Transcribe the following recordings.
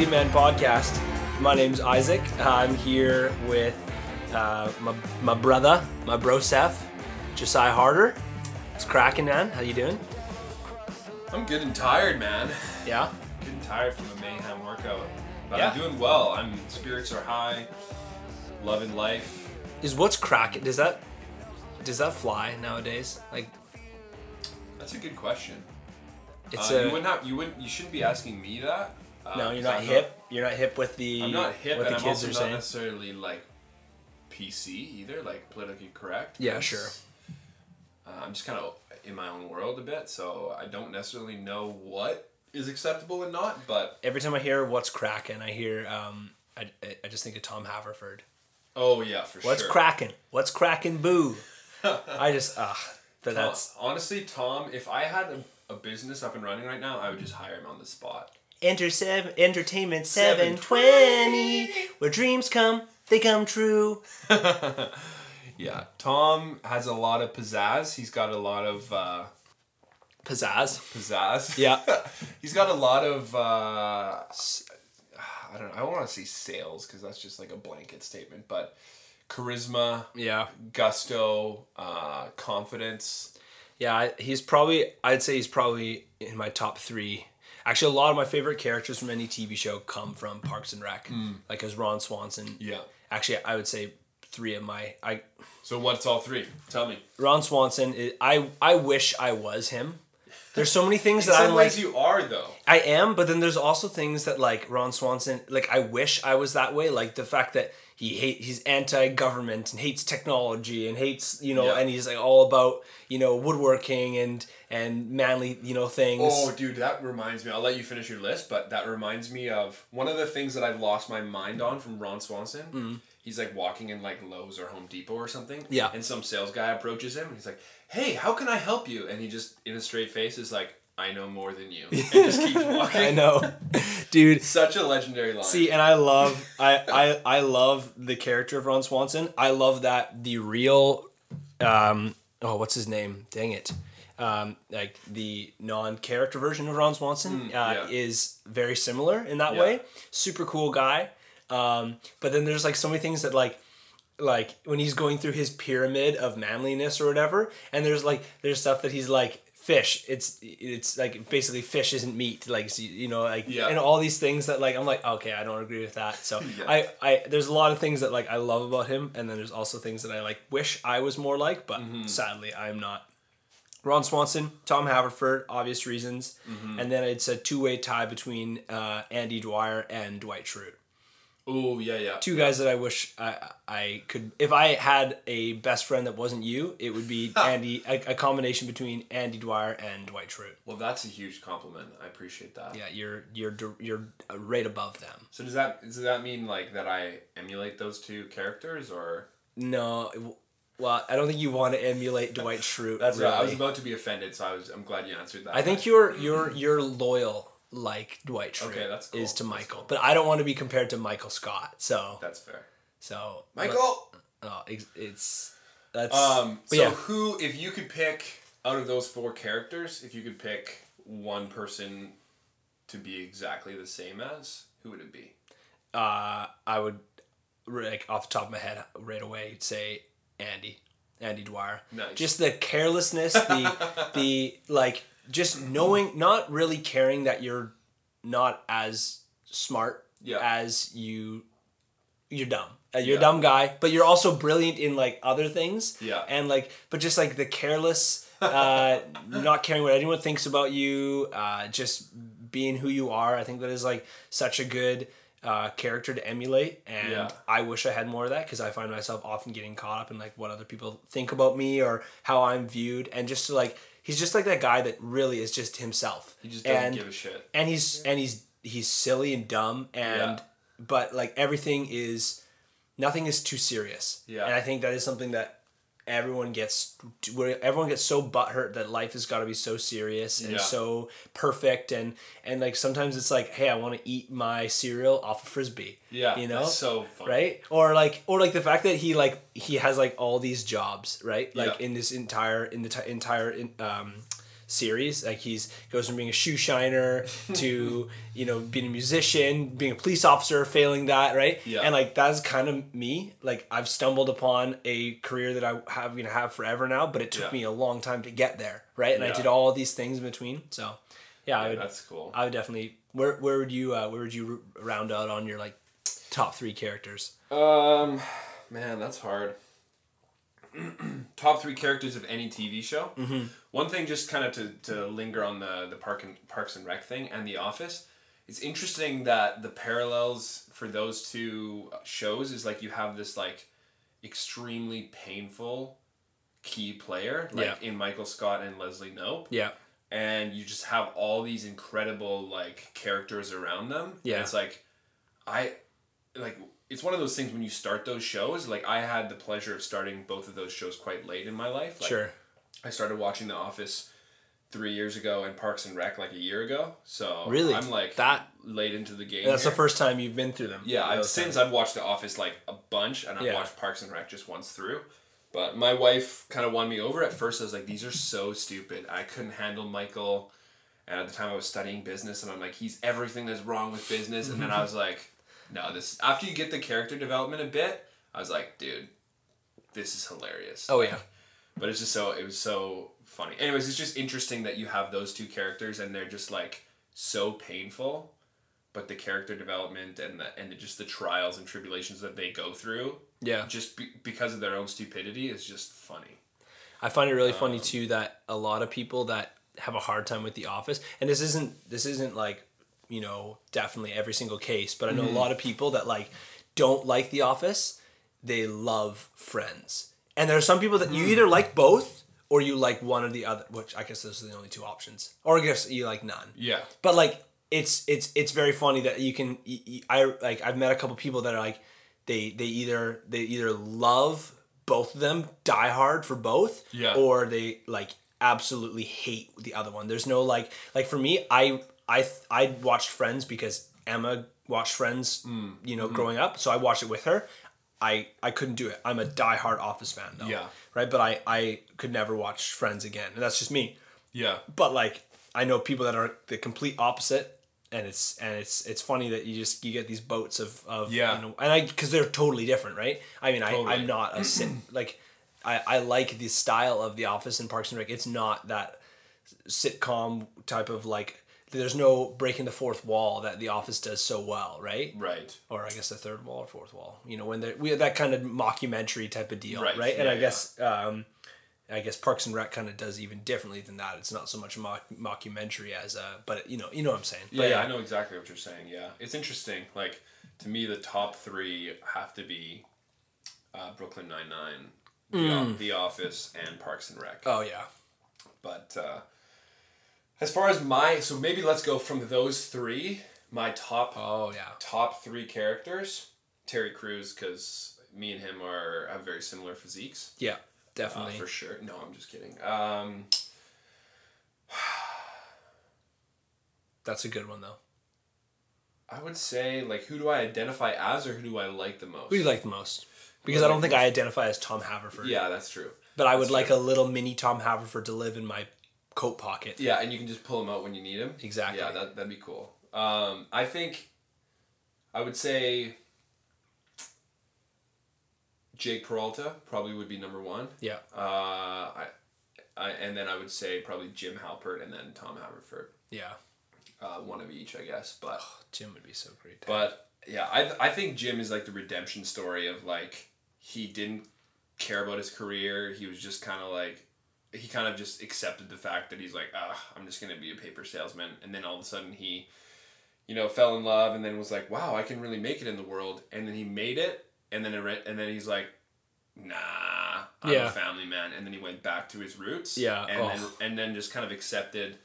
welcome to the Mighty Man podcast. My name's Isaac. I'm here with uh, my, my brother, my bro Seth, Josiah Harder. It's cracking, man. How you doing? I'm good and tired, man. Yeah. Getting tired from a mayhem workout. But Yeah. I'm doing well. I'm spirits are high, loving life. Is what's cracking? Does that does that fly nowadays? Like That's a good question. it's uh, a you wouldn't have, you wouldn't you shouldn't be asking me that. Uh, no. you're not I'm hip. You're not hip with the. I'm not hip, What and the I'm kids also are not saying. necessarily like PC either, like politically correct. Yeah, sure. Uh, I'm just kind of in my own world a bit, so I don't necessarily know what is acceptable and not. But Every time I hear what's cracking, I hear um, I, I- just think of Tom Haverford. oh yeah, for sure. What's sure. cracking? What's cracking? Boo! I just ah, Tom- that's honestly Tom. If I had a, a business up and running right now, I would just hire him on the spot. Enter seven entertainment seven twenty, where dreams come, they come true. Yeah, Tom has a lot of pizzazz. He's got a lot of uh, Pizzazz. pizzazz. Yeah. he's got a lot of. Uh, I don't. know. I don't want to say sales because that's just like a blanket statement, but charisma, Yeah, gusto, uh, confidence. yeah. He's probably. I'd say he's probably in my top three. Actually, a lot of my favorite characters from any TV show come from Parks and Rec, hmm. like as Ron Swanson. Yeah. Actually, I would say three of my. I So what's all three? Tell me. Ron Swanson. Is, I I wish I was him. There's so many things In that I'm like. you are though. I am, but then there's also things that like Ron Swanson, like I wish I was that way. Like the fact that he hate he's anti-government and hates technology and hates you know, Yeah. and he's like all about you know woodworking and and manly you know things. Oh, dude, that reminds me. I'll let you finish your list, but that reminds me of one of the things that I've lost my mind on from Ron Swanson. He's like walking in like Lowe's or Home Depot or something. Mm-hmm. Yeah. And some sales guy approaches him and he's like, "Hey, how can I help you?" And he just in a straight face is like, "I know more than you," and just keeps walking. I know, dude. Such a legendary line. See, and I love I, I I love the character of Ron Swanson. I love that the real um oh what's his name? Dang it. Um, like the non-character version of Ron Swanson uh, Mm, yeah. is very similar in that Yeah. way. Super cool guy. Um, but then there's like so many things that like like when he's going through his pyramid of manliness or whatever, and there's like there's stuff that he's like fish. It's it's like basically fish isn't meat. Like so, you know like Yeah. and all these things that like I'm like okay I don't agree with that. So Yeah. I I there's a lot of things that like I love about him, and then there's also things that I like wish I was more like, but Mm-hmm. sadly I'm not. Ron Swanson, Tom Haverford, obvious reasons, Mm-hmm. and then it's a two way tie between uh, Andy Dwyer and Dwight Schrute Oh yeah, yeah. two guys that I wish I I could if I had a best friend that wasn't you, it would be Andy a, a combination between Andy Dwyer and Dwight Schrute. Well, that's a huge compliment. I appreciate that. Yeah, you're you're you're right above them. So does that does that mean like that I emulate those two characters or? No, well, I don't think you want to emulate Dwight Schrute. That's right. I was about to be offended, so I was. I'm glad you answered that. I think you're you're you're loyal like Dwight Schrute Okay, that's cool. is to Michael, cool. but I don't want to be compared to Michael Scott. So that's fair. so Michael. oh, it's, it's that's Um. so yeah. who, if you could pick out of those four characters, if you could pick one person to be exactly the same as, who would it be? uh, I would like off the top of my head right away say Andy, Andy Dwyer. Nice. Just the carelessness, the the like just knowing, not really caring that you're not as smart Yeah. as you. You're dumb. Uh, you're a dumb guy, but you're also brilliant in like other things. Yeah. And like, but just like the careless, uh, not caring what anyone thinks about you, uh, just being who you are. I think that is like such a good uh, character to emulate, and Yeah. I wish I had more of that because I find myself often getting caught up in like what other people think about me or how I'm viewed, and just to like he's just like that guy that really is just himself. He just doesn't and, give a shit. and he's and he's he's silly and dumb and Yeah. but like everything is nothing is too serious. Yeah. And I think that is something that everyone gets where everyone gets so butthurt that life has got to be so serious and Yeah. so perfect and and like sometimes it's like hey I want to eat my cereal off a frisbee Yeah. you know That's so fun. right or like or like the fact that he like he has like all these jobs right like Yeah. in this entire in the t- entire in, um series. Like he's goes from being a shoe shiner to you know being a musician, being a police officer, failing that right. Yeah. And like that's kind of me. Like I've stumbled upon a career that I have you know have forever now, but it took Yeah. me a long time to get there. Right. And I did all these things in between. So yeah, I Yeah, would that's cool. I would definitely. Where where would you uh, where would you round out on your like top three characters? Um, man, that's hard. Top three characters of any TV show. Mm-hmm. One thing, just kind of to, to linger on the the Park and Parks and Rec thing and The Office. It's interesting that the parallels for those two shows is like you have this like extremely painful key player like Yeah. in Michael Scott and Leslie Knope Yeah. and you just have all these incredible like characters around them. And Yeah. it's like I like it's one of those things when you start those shows. Like I had the pleasure of starting both of those shows quite late in my life. Like, sure. I started watching The Office three years ago and Parks and Rec like a year ago. So Really? I'm like That- late into the game. That's the first time you've been through them. Yeah, I've, since. I've watched The Office like a bunch, and I've Yeah. watched Parks and Rec just once through. But my wife kind of won me over at first. I was like, these are so stupid. I couldn't handle Michael. And at the time, I was studying business, and I'm like, he's everything that's wrong with business. And then I was like, no, this. After you get the character development a bit, I was like, dude, this is hilarious. Oh, Like, yeah. But it's just so it was so funny. Anyways, it's just interesting that you have those two characters, and they're just like so painful but the character development and the and the, just the trials and tribulations that they go through Yeah. just be, because of their own stupidity is just funny I find it really funny Um, too that a lot of people that have a hard time with The Office, and this isn't this isn't like you know definitely every single case, but I know Mm-hmm. a lot of people that like don't like The Office, they love Friends, and there are some people that you either like both or you like one or the other, which I guess those are the only two options, or I guess you like none. yeah But like it's it's it's very funny that you can I like I've met a couple people that are like they they either they either love both of them die hard for both Yeah. or they like absolutely hate the other one. There's no like like for me I I I watched Friends because Emma watched Friends Mm. you Mm-hmm. know growing up so I watched it with her. I I couldn't do it. I'm a diehard Office fan though. Yeah. Right, but I I could never watch Friends again. And that's just me yeah but like I know people that are the complete opposite, and it's and it's it's funny that you just you get these boats of of Yeah. you know, and I because they're totally different, right? I mean, I Totally. I'm not a sit like I I like the style of The Office and Parks and Rec. It's not that sitcom type of like. There's no breaking the fourth wall that The Office does so well, right? right Or I guess the third wall or fourth wall. You know, when we have that kind of mockumentary type of deal, right? Right, And yeah, I yeah. guess um, I guess Parks and Rec kind of does even differently than that. It's not so much mock, mockumentary as a, but you know, you know what I'm saying. yeah, But yeah i know exactly what you're saying yeah it's interesting like to me the top three have to be uh, brooklyn nine-nine the, Mm. O- the office and parks and rec Oh yeah, But uh, as far as my, so maybe let's go from those three. My top oh yeah, top three characters: Terry Crews, because me and him are have very similar physiques. yeah, Uh, definitely. for sure. No, I'm just kidding. Um, That's a good one though. I would say like who do I identify as, or who do I like the most? Who do you like the most? Because I do I don't think I identify as Tom Haverford. Yeah, that's true. but I would that's like true. a little mini Tom Haverford to live in my coat pocket. Yeah, and you can just pull them out when you need them. Exactly. Yeah, that that'd be cool. Um, I think I would say Jake Peralta probably would be number one. Yeah, Uh, I, I and then I would say probably Jim Halpert and then Tom Haverford. yeah. Uh, one of each, I guess. But Jim would be so great. but yeah, I I think Jim is like the redemption story of like he didn't care about his career. He was just kind of like he kind of just accepted the fact that he's like, ah, I'm just gonna be a paper salesman, and then all of a sudden he, you know, fell in love, and then was like, wow, I can really make it in the world, and then he made it, and then it, re- and then he's like, nah, I'm Yeah. a family man, and then he went back to his roots, Yeah, and then oh. and then just kind of accepted.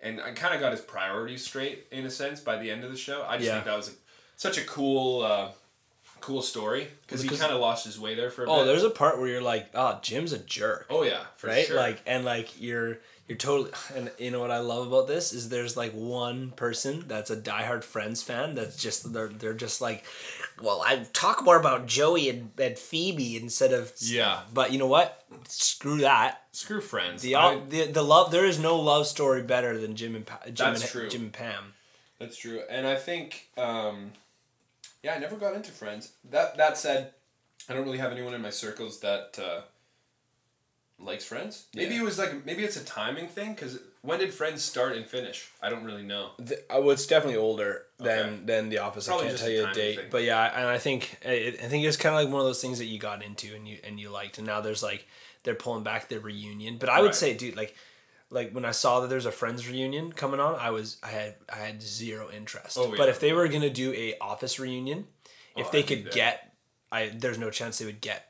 And I kind of got his priorities straight in a sense by the end of the show. I just Yeah. think that was a, such a cool, uh, cool story because he kind of lost his way there for a Oh, bit. there's a part where you're like, oh, Jim's a jerk. Oh yeah, for right? sure. Like and like you're You're totally, and you know what I love about this is there's like one person that's a diehard Friends fan that's just they're they're just like, well, I talk more about Joey and, and Phoebe instead of Yeah. But you know what? Screw that. Screw friends. The I- the, the love there is no love story better than Jim and pa- Jim That's and, true. Jim and Pam. That's true, and I think, um, yeah, I never got into Friends. That that said, I don't really have anyone in my circles that uh, likes Friends. Maybe Yeah. it was like maybe it's a timing thing because when did Friends start and finish? I don't really know. The, uh, well, it's definitely older than Okay. than The Office. Probably I can't just tell a you the timing date, thing. but yeah, and I think it, I think it's kind of like one of those things that you got into and you and you liked, and now there's like they're pulling back their reunion. But I would Right. say, dude, like like when I saw that there's a Friends reunion coming on, I was I had I had zero interest. Oh, But if they were gonna do a Office reunion, if Oh, they I could that- get, I there's no chance they would get.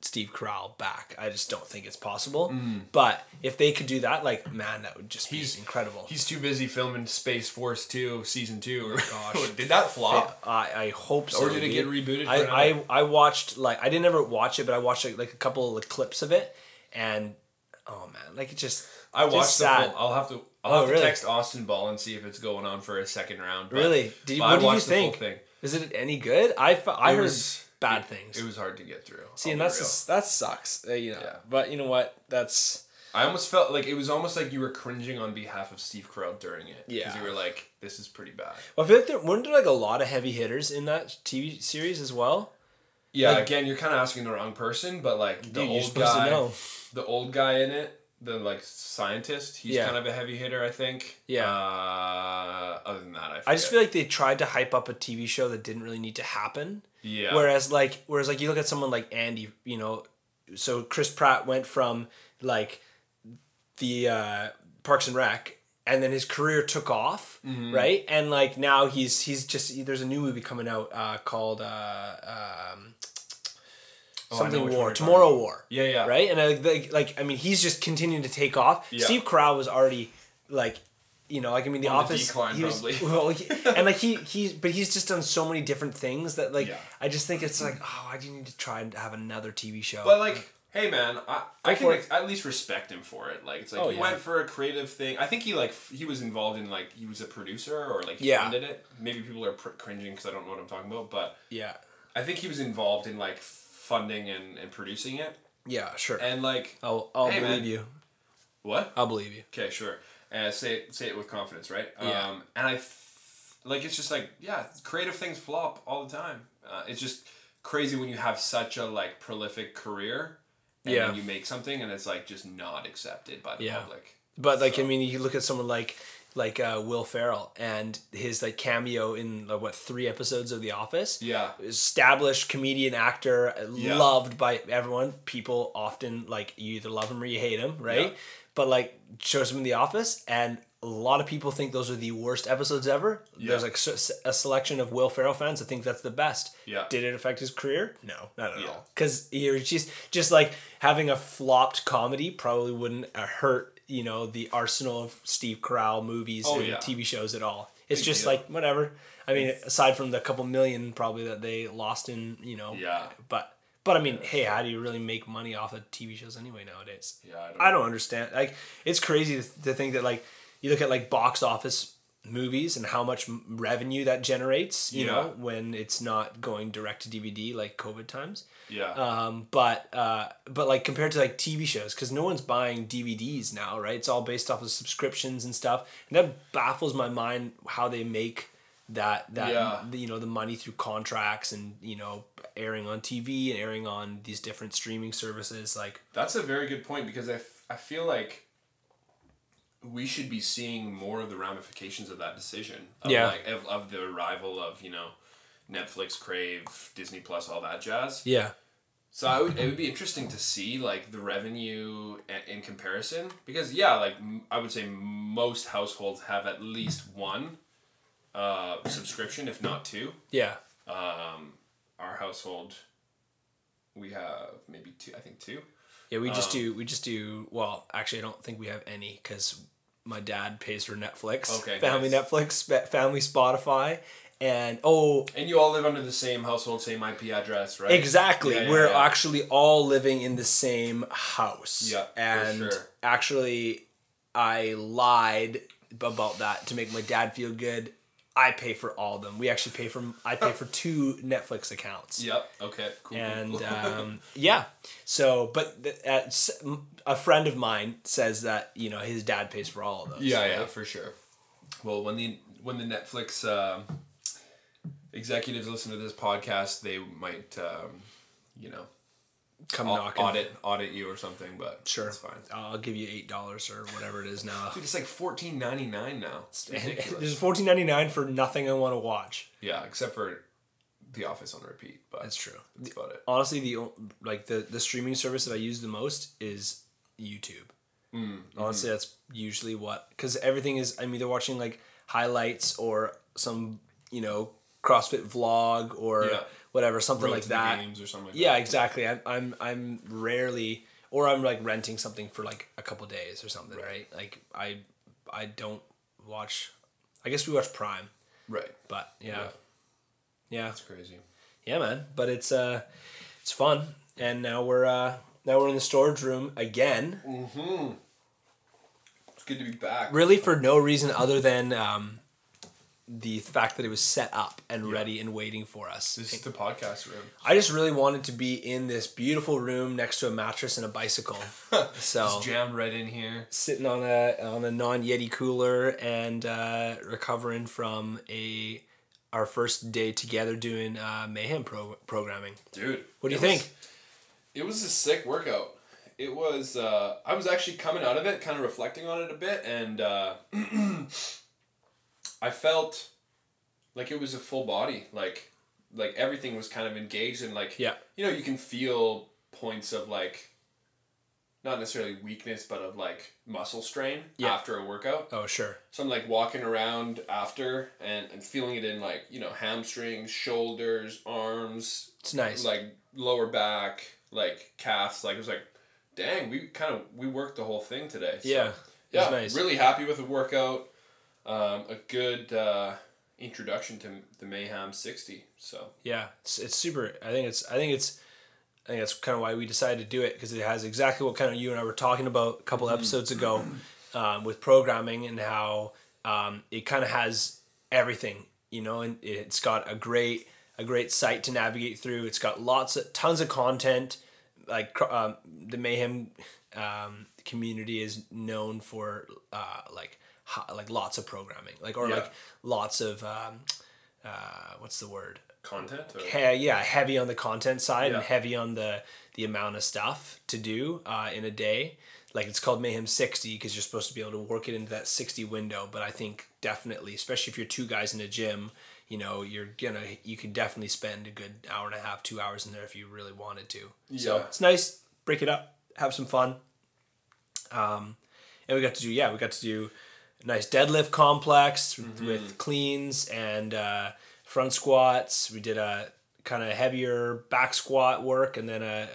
Steve Carell back. I just don't think it's possible. But if they could do that, like man, that would just be Mm. He's- incredible. He's too busy filming Space Force Two season two. Or Gosh. did that flop? I, I hope so. Or did it get rebooted for I, I I watched like I didn't ever watch it, but I watched like, like a couple of clips of it, and oh man, like it just I watched the full. I'll have to. I'll Oh, have to really? text Austin Ball and see if it's going on for a second round. Really? Did you- but I what did you watched the full think? thing. Is it any good? I I It heard was- bad things. It was hard to get through. See, I'll and that's just, that sucks. Uh, you know, Yeah. but you know what? That's I almost felt like it was almost like you were cringing on behalf of Steve Carell during it. Yeah. Because you were like, this is pretty bad. well, I feel like there weren't there like a lot of heavy hitters in that TV series as well. Yeah, Like- again, you're kind of asking the wrong person, but like the Dude, old supposed guy, to know. the old guy in it, the like scientist, he's Yeah. kind of a heavy hitter, I think. Yeah. Uh, other than that, I, I just feel like they tried to hype up a TV show that didn't really need to happen. yeah. Whereas like whereas like you look at someone like Andy, you know, so Chris Pratt went from like the uh, Parks and Rec and then his career took off, Mm-hmm. right? And like now he's he's just there's a new movie coming out uh, called uh, um, Oh, something War, Tomorrow War, Yeah, yeah. right? And I, like like I mean he's just continuing to take off. Yeah. Steve Carell was already like. You know, like I mean, The On the Office. decline, he was, probably. well, he, and like he he's but he's just done so many different things that like Yeah. I just think it's like oh I do need to try and have another TV show. But like, hey man, I, I can ex- at least respect him for it. Like it's like Oh, he yeah. went for a creative thing. I think he like f- he was involved in like he was a producer or like he Yeah. funded it. Maybe people are pr- cringing because I don't know what I'm talking about, but yeah, I think he was involved in like funding and, and producing it. yeah, sure. And like I'll I'll Hey, believe man. you. what? I'll believe you. Okay, sure. Uh, say it, say it with confidence, right? Yeah. Um, and I, f- like, it's just like, yeah, creative things flop all the time. Uh, it's just crazy when you have such a like prolific career, and Yeah. you make something and it's like just not accepted by the Yeah. public. But like I mean, you look at someone like like uh, Will Ferrell and his like cameo in like, what three episodes of The Office. Yeah. Established comedian actor, Yeah. loved by everyone. People often like you either love him or you hate him, right? Yeah. But like shows him in The Office, and a lot of people think those are the worst episodes ever. Yeah. There's like a selection of Will Ferrell fans that think that's the best. Yeah. Did it affect his career? No, not at Yeah. all. Because you're just just like having a flopped comedy probably wouldn't uh, hurt you know the arsenal of Steve Carell movies Oh, and yeah. TV shows at all. It's Big just deal. like whatever. I mean, aside from the couple million probably that they lost in you know. Yeah. But but I mean, hey, how do you really make money off of TV shows anyway nowadays? Yeah, I don't, I don't understand. Like, it's crazy to, to think that like you look at like box office movies and how much revenue that generates. You Yeah. know, when it's not going direct to DVD like COVID times. Yeah. Um, but uh, but like compared to like TV shows, because no one's buying DVDs now, right? It's all based off of subscriptions and stuff, and that baffles my mind how they make that that Yeah. you know the money through contracts and you know airing on TV and airing on these different streaming services. Like, That's a very good point because I, f- I feel like we should be seeing more of the ramifications of that decision. Of Yeah. Like, of, of the arrival of, you know, Netflix, Crave, Disney Plus, all that jazz. yeah, So I would, it would be interesting to see like the revenue a- in comparison because yeah, like m- I would say most households have at least one uh, subscription, if not two. yeah, Um, our household, we have maybe two. I think two. yeah. We just Um, do we just do well. Actually, I don't think we have any because my dad pays for Netflix, Okay, family nice. Netflix, family Spotify, and oh, And you all live under the same household, same IP address, right? Exactly. Yeah, yeah, We're yeah. actually all living in the same house. Yeah, for And sure. actually I lied about that to make my dad feel good. I pay for all of them. We actually pay for I pay for two Netflix accounts. Yep. Okay. Cool. And um, yeah, so but s- a friend of mine says that you know his dad pays for all of those. yeah, right? yeah, for sure. Well, when the when the Netflix um executives listen to this podcast, they might, um, you know, Come au- knocking. audit audit you or something. But Sure, it's fine. I'll give you eight dollars or whatever it is now. Dude, it's like fourteen ninety nine now. It's ridiculous. There's fourteen ninety nine for nothing I want to watch. yeah, except for The Office on repeat. But That's true. That's about it. Honestly, the like the the streaming service that I use the most is YouTube. Mm, Honestly, that's usually what because everything is. I'm either watching like highlights or some you know CrossFit vlog or Yeah. whatever something like that. games or something like Yeah, that. exactly. I'm I'm I'm rarely or I'm like renting something for like a couple days or something, right? Like I I don't watch. I guess we watch Prime, Right. but yeah, Yeah. yeah, That's crazy. yeah, man. But it's uh, it's fun, and now we're uh now we're in the storage room again. Mm-hmm. It's good to be back. Really for no reason other than um, the fact that it was set up and ready and waiting for us. This is the podcast room. I just really wanted to be in this beautiful room next to a mattress and a bicycle. so Just jammed right in here. sitting on a on a non Yeti cooler and uh, recovering from a our first day together doing uh, mayhem pro- programming. Dude. What do you was- think? It was a sick workout. It was. Uh, I was actually coming out of it, kind of reflecting on it a bit, and uh, I felt like it was a full body. Like, like everything was kind of engaged, and like, Yeah. you know, you can feel points of like, not necessarily weakness, but of like muscle strain Yeah. after a workout. Oh sure. So I'm like walking around after and, and feeling it in like you know hamstrings, shoulders, arms, It's nice. like lower back, like calves. Like it was like, dang, we kind of we worked the whole thing today. So, yeah. yeah, nice. really happy with the workout. Um, a good uh, introduction to the Mayhem sixty. So Yeah, it's, it's super. I think it's. I think it's. I think that's kind of why we decided to do it because it has exactly what kind of you and I were talking about a couple episodes ago, um, with programming and how um, it kind of has everything, you know, and it's got a great a great site to navigate through. It's got lots of tons of content. Like um, the mayhem um, community is known for uh, like ho- like lots of programming, like or Yeah. like lots of um, uh, what's the word content. Or, he- yeah, heavy on the content side and heavy on the the amount of stuff to do uh, in a day. Like it's called Mayhem sixty because you're supposed to be able to work it into that sixty window. But I think definitely, especially if you're two guys in a gym, you know, you're gonna you could definitely spend a good hour and a half, two hours in there if you really wanted to. yeah. So it's nice. Break it up, have some fun. Um, and we got to do yeah, we got to do a nice deadlift complex Mm-hmm. with cleans and uh, front squats. We did a kind of heavier back squat work and then a,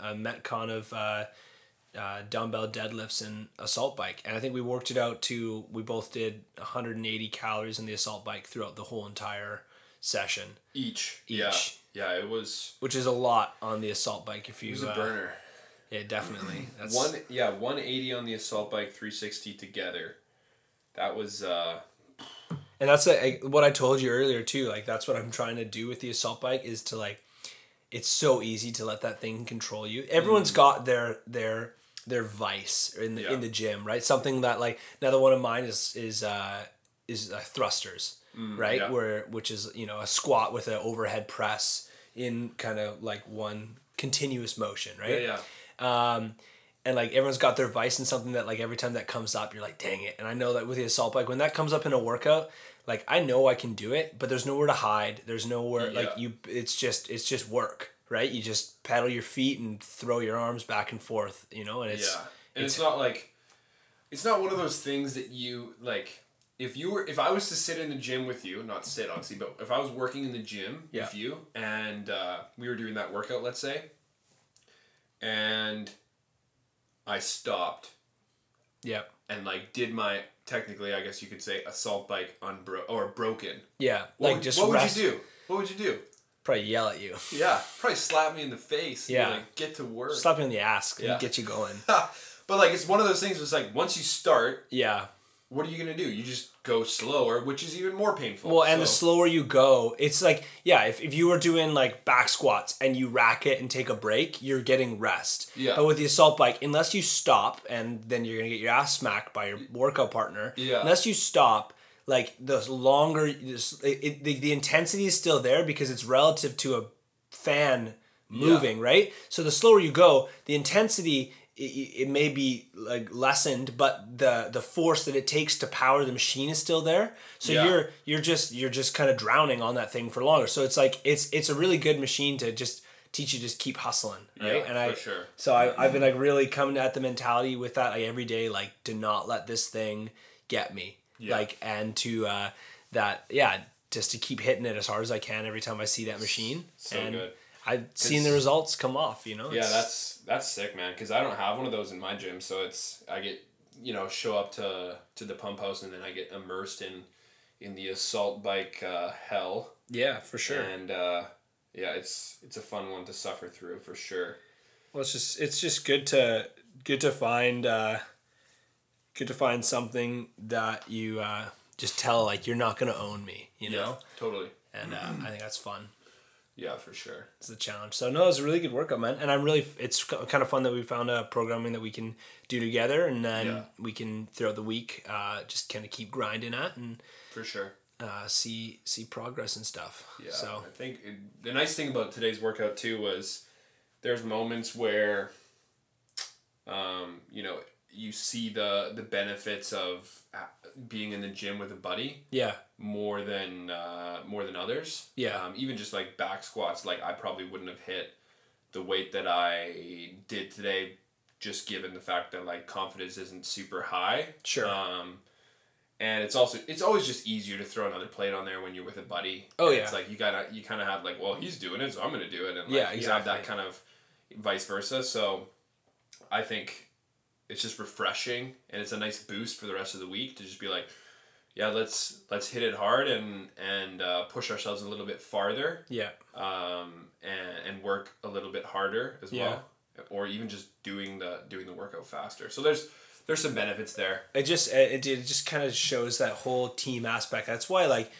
a, a metcon of uh, uh, dumbbell deadlifts and assault bike. And I think we worked it out to we both did 180 calories in the assault bike throughout the whole entire session, each. Each. Yeah. Yeah. It was. which is a lot on the assault bike. If you It was a uh, burner. yeah, definitely. That's One yeah, one eighty on the assault bike, three sixty together. That was uh And that's like what I told you earlier too. Like that's what I'm trying to do with the assault bike is to like, it's so easy to let that thing control you. Everyone's got their their their vice in the Yeah. in the gym, right? Something that like another one of mine is is uh is uh, thrusters, right? yeah. Where which is you know a squat with an overhead press in kind of like one continuous motion, right? yeah, yeah. Um, and like everyone's got their vice in something that like every time that comes up, you're like, dang it. And I know that with the assault bike, when that comes up in a workout, like I know I can do it, but there's nowhere to hide. There's nowhere like you. It's just it's just work, right? You just pedal your feet and throw your arms back and forth, you know. And it's yeah. And it's, not like it's not one of those things that you like if you were if I was to sit in the gym with you, not sit obviously, but if I was working in the gym Yeah. with you and uh, we were doing that workout, let's say, and I stopped yeah, and like did my technically I guess you could say assault bike unbro or broken. yeah. What like would, just what would you do? What would you do? Probably yell at you, Yeah, probably slap me in the face. Yeah. like, get to work. slap me in the ass, and Yeah. get you going. But like it's one of those things. It's like once you start, Yeah. what are you gonna do? You just go slower, which is even more painful. Well, and the slower you go, it's like yeah, if, if you were doing like back squats and you rack it and take a break, you're getting rest. Yeah. But with the assault bike, unless you stop and then you're gonna get your ass smacked by your workout partner. Yeah. Unless you stop, like the longer it, it, the the intensity is still there because it's relative to a fan moving, right? So the slower you go, the intensity it, it may be like lessened, but the the force that it takes to power the machine is still there. So Yeah. you're you're just you're just kind of drowning on that thing for longer. So it's like it's it's a really good machine to just teach you just keep hustling, right? Yeah, and I for sure. so I I've been like really coming at the mentality with that like every day like do not let this thing get me. Yeah. Like and to uh that yeah, just to keep hitting it as hard as I can every time I see that machine. So and good. I've seen the results come off, you know? Yeah, that's that's sick, man. Because I don't have one of those in my gym, so it's I get you know show up to to the pump house and then I get immersed in in the assault bike uh, hell, yeah, for sure. and uh, yeah, it's it's a fun one to suffer through for sure. Well, it's just it's just good to good to find uh, good to find something that you uh, just tell like you're not gonna own me, you know, totally. and uh, I think that's fun. Yeah, for sure. It's a challenge. So no, it's a really good workout, man, and I'm really it's kind of fun that we found a programming that we can do together, and then Yeah. we can throughout the week uh, just kind of keep grinding at and For sure. uh, see see progress and stuff. Yeah. So I think it, the nice thing about today's workout too was there's moments where, um, you know, you see the the benefits of uh, being in the gym with a buddy yeah, more than uh, more than others. Yeah. Um, even just like back squats, like I probably wouldn't have hit the weight that I did today, just given the fact that like confidence isn't super high. Sure. Um, and it's also it's always just easier to throw another plate on there when you're with a buddy. Oh, And yeah. It's like you gotta you kind of have like well he's doing it so I'm gonna do it and like, Yeah, you have that kind of vice versa. So I think it's just refreshing and it's a nice boost for the rest of the week to just be like yeah let's let's hit it hard and and uh, push ourselves a little bit farther. Yeah, um, and, and work a little bit harder as well or even just doing the doing the workout faster. So there's there's some benefits there. It just it, it just kind of shows that whole team aspect. That's why like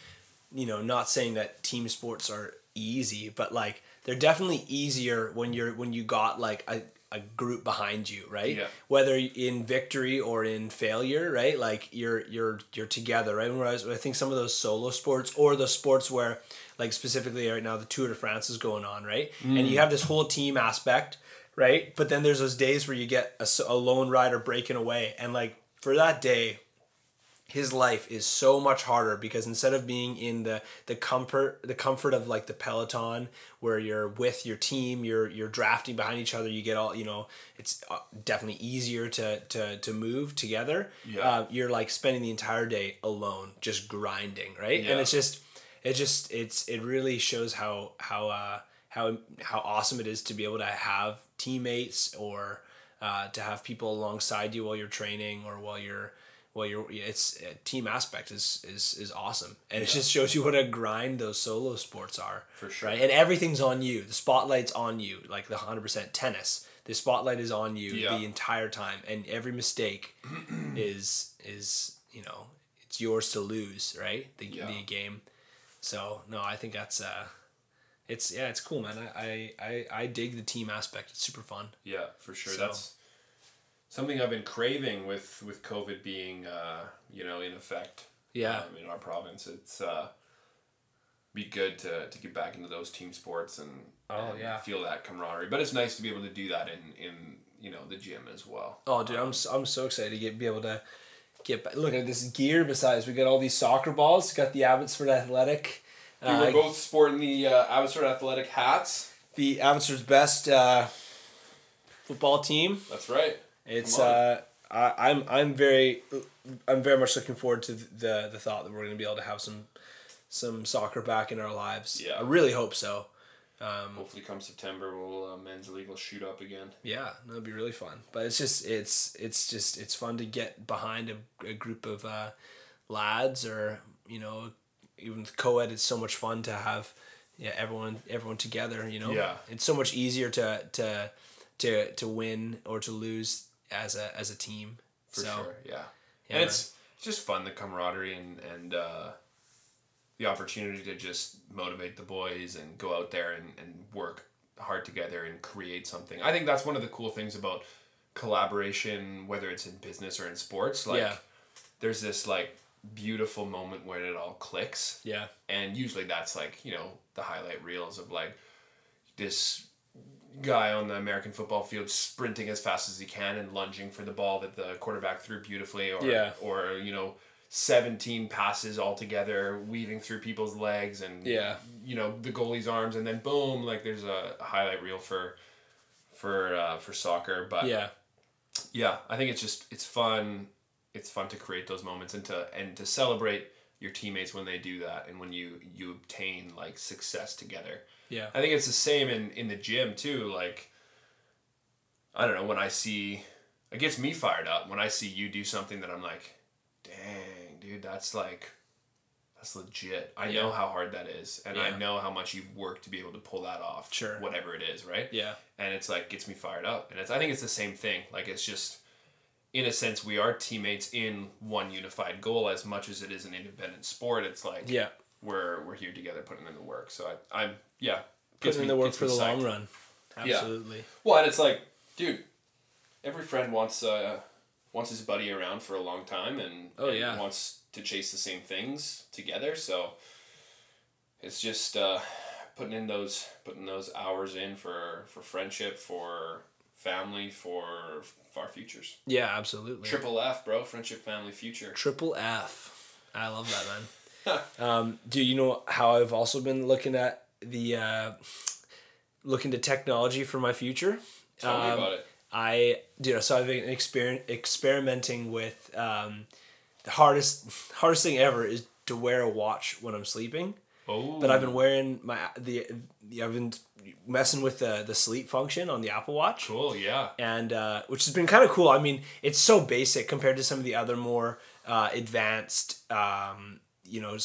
you know not saying that team sports are easy but like they're definitely easier when you're when you got like a, a group behind you right? Yeah. whether in victory or in failure right? Like you're you're you're together right? Whereas i think some of those solo sports or the sports where like specifically right now the tour de france is going on right? And you mm. have this whole team aspect right? But then there's those days where you get a lone rider breaking away. And like for that day his life is so much harder because instead of being in the the comfort the comfort of like the peloton where you're with your team you're you're drafting behind each other you get all you know it's uh, definitely easier to to to move together Yeah. uh, you're like spending the entire day alone just grinding right Yeah. and it's just it just it's it really shows how how uh how how awesome it is to be able to have teammates or uh, to have people alongside you while you're training or while you're while you're it's uh, team aspect is is is awesome. And it just shows you what a grind those solo sports are For sure. right? And everything's on you. The spotlight's on you like the 100% tennis. The spotlight is on you Yeah. the entire time. And every mistake is is you know it's yours to lose right? The, Yeah. the game. So no i think that's uh it's yeah it's cool man. I, I i i dig the team aspect. It's super fun. Yeah, for sure. So- That's something I've been craving with with COVID being uh, you know in effect. Yeah. um, in our province, it's uh, be good to, to get back into those team sports and, Oh, and yeah. feel that camaraderie. But it's nice to be able to do that in in you know the gym as well. oh dude i'm, I'm so excited to get be able to get back look at this gear besides we got all these soccer balls got the abbotsford athletic We uh, were both sporting the uh, Abbotsford Athletic hats. the abbotsford's best uh football team That's right. It's uh, I, I'm I'm very I'm very much looking forward to the the thought that we're gonna be able to have some some soccer back in our lives. Yeah. I really hope so. Um, Hopefully, come September, we'll uh, men's league will shoot up again. yeah, that'd be really fun. But it's just it's it's just it's fun to get behind a, a group of uh, lads or you know even co-ed it's so much fun to have yeah everyone everyone together you know Yeah. it's so much easier to to to to win or to lose as a as a team. For so, sure, yeah. yeah, and it's just fun the camaraderie and and uh, the opportunity to just motivate the boys and go out there and, and work hard together and create something. I think that's one of the cool things about collaboration, whether it's in business or in sports. Like, Yeah. there's this like beautiful moment where it all clicks, yeah, and usually that's like you know the highlight reels of like this guy on the American football field sprinting as fast as he can and lunging for the ball that the quarterback threw beautifully or Yeah. or you know 17 passes all together weaving through people's legs and Yeah. you know the goalie's arms and then boom like there's a highlight reel for for uh, for soccer but yeah, yeah i think it's just it's fun it's fun to create those moments and to and to celebrate your teammates when they do that and when you you obtain like success together. Yeah, i think it's the same in in the gym too like i don't know when i see it gets me fired up when i see you do something that i'm like dang dude that's like that's legit. I know how hard that is and i know how much you've worked to be able to pull that off Sure. whatever it is right? Yeah, and it's like gets me fired up and it's i think it's the same thing like it's just in a sense we are teammates in one unified goal as much as it is an independent sport it's like yeah. we're we're here together putting in the work so I, i'm yeah Putting in the work for the psyched. long run. Yeah. Absolutely. well and it's like dude every friend wants uh wants his buddy around for a long time and, Oh, and yeah. wants to chase the same things together so it's just uh putting in those putting those hours in for for friendship for family for, for our futures Yeah, absolutely. Triple F, bro. Friendship, family, future. Triple F. I love that, man. um, do you know how I've also been looking at the uh, looking to technology for my future? Tell me Um, about it. I dude, so I've been exper- experimenting with um, the hardest hardest thing ever is to wear a watch when I'm sleeping. Oh, But I've been wearing my the, the I've been messing with the the sleep function on the Apple Watch cool. Yeah. and uh, which has been kind of cool. I mean, it's so basic compared to some of the other more uh, advanced, um, you know,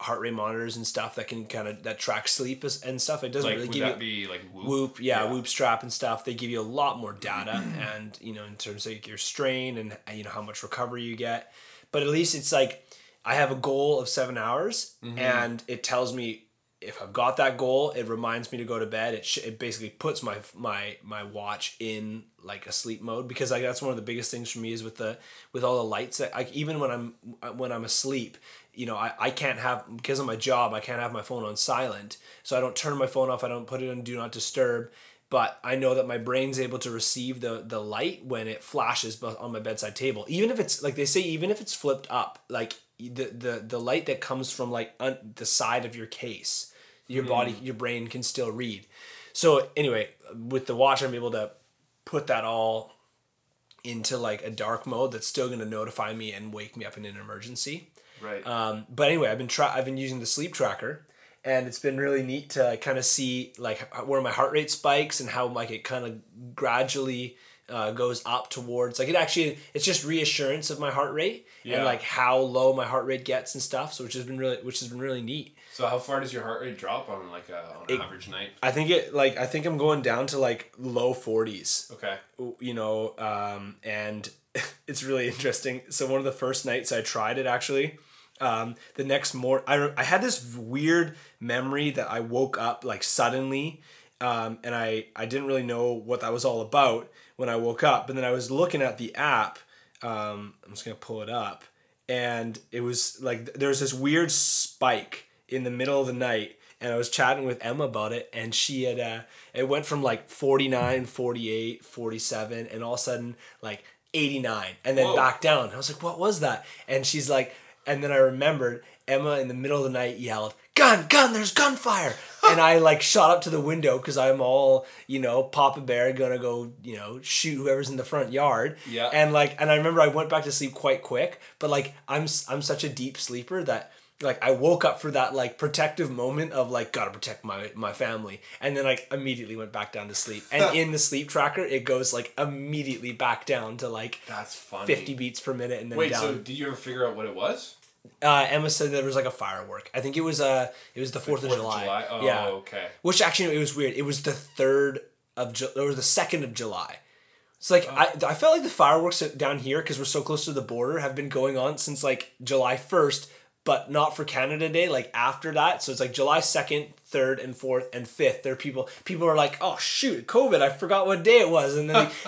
heart rate monitors and stuff that can kind of that track sleep and stuff. It doesn't Like, really give that you be like Whoop? Whoop, yeah, Whoop strap and stuff. They give you a lot more data, and you know, in terms of like your strain and you know how much recovery you get. But at least it's like I have a goal of seven hours, Mm-hmm. and it tells me if I've got that goal. It reminds me to go to bed. It sh- it basically puts my my my watch in like a sleep mode because like that's one of the biggest things for me is with the with all the lights that like even when I'm when I'm asleep you know I, I can't have because of my job i can't have my phone on silent so i don't turn my phone off i don't put it on do not disturb but i know that my brain's able to receive the the light when it flashes on my bedside table even if it's like they say even if it's flipped up like the the, the light that comes from like un, the side of your case your body your brain can still read. So anyway with the watch i'm able to put that all into like a dark mode that's still going to notify me and wake me up in an emergency. Right. um, but anyway, I've been try I've been using the sleep tracker, and it's been really neat to kind of see like where my heart rate spikes and how like it kind of gradually uh, goes up towards like it actually it's just reassurance of my heart rate Yeah. and like how low my heart rate gets and stuff. So which has been really which has been really neat. so how far does your heart rate drop on like a on an It- average night? I think it like I think I'm going down to like low forties. Okay. you know, um, and it's really interesting. So one of the first nights I tried it, actually, um, the next morning, I, I had this weird memory that I woke up like suddenly, um, and I I didn't really know what that was all about when I woke up. But then I was looking at the app. Um, I'm just gonna pull it up, and it was like there was this weird spike in the middle of the night and I was chatting with Emma about it and she had uh it went from like 49 48 47 and all of a sudden like 89 and then Whoa. back down I was like what was that and she's like and then I remembered Emma in the middle of the night yelled gun gun there's gunfire and I like shot up to the window because I'm all you know Papa Bear gonna go you know shoot whoever's in the front yard Yeah. and like and I remember I went back to sleep quite quick but like I'm I'm such a deep sleeper that like I woke up for that like protective moment of like gotta protect my my family and then like immediately went back down to sleep and in the sleep tracker it goes like immediately back down to like That's funny. 50 beats per minute and then Wait. down So did you ever figure out what it was? Uh, Emma said there was like a firework. I think it was uh it was the 4th, of Fourth July, Oh, yeah. Okay. which actually it was weird. It was the 3rd of Ju- or the 2nd of July. It's like I, I felt like the fireworks down here because we're so close to the border have been going on since like July first, but not for Canada Day. Like after that, so it's like July second, third, and fourth, and fifth. There are people people are like, oh shoot, COVID, I forgot what day it was, and then they,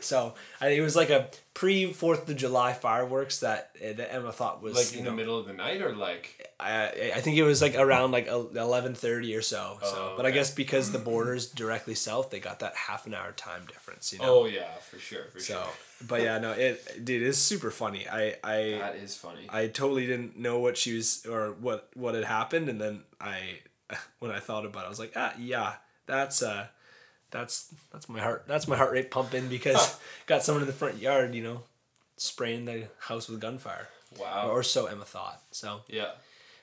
so I, it was like a pre Fourth of July fireworks that that Emma thought was Like in know, the middle of the night or like I I think it was like around like eleven thirty or so. So, Oh, but I guess because the border's directly south, they got that half an hour time difference. You know. Oh yeah, for sure, for So, sure. but yeah, no, it, dude, it's super funny. I, I, That is funny. I totally didn't know what she was or what what had happened, and then I, when I thought about it, I was like, ah, yeah, that's uh, that's that's my heart, that's my heart rate pumping because got someone in the front yard, you know, spraying the house with gunfire, wow. or so Emma thought. So, yeah.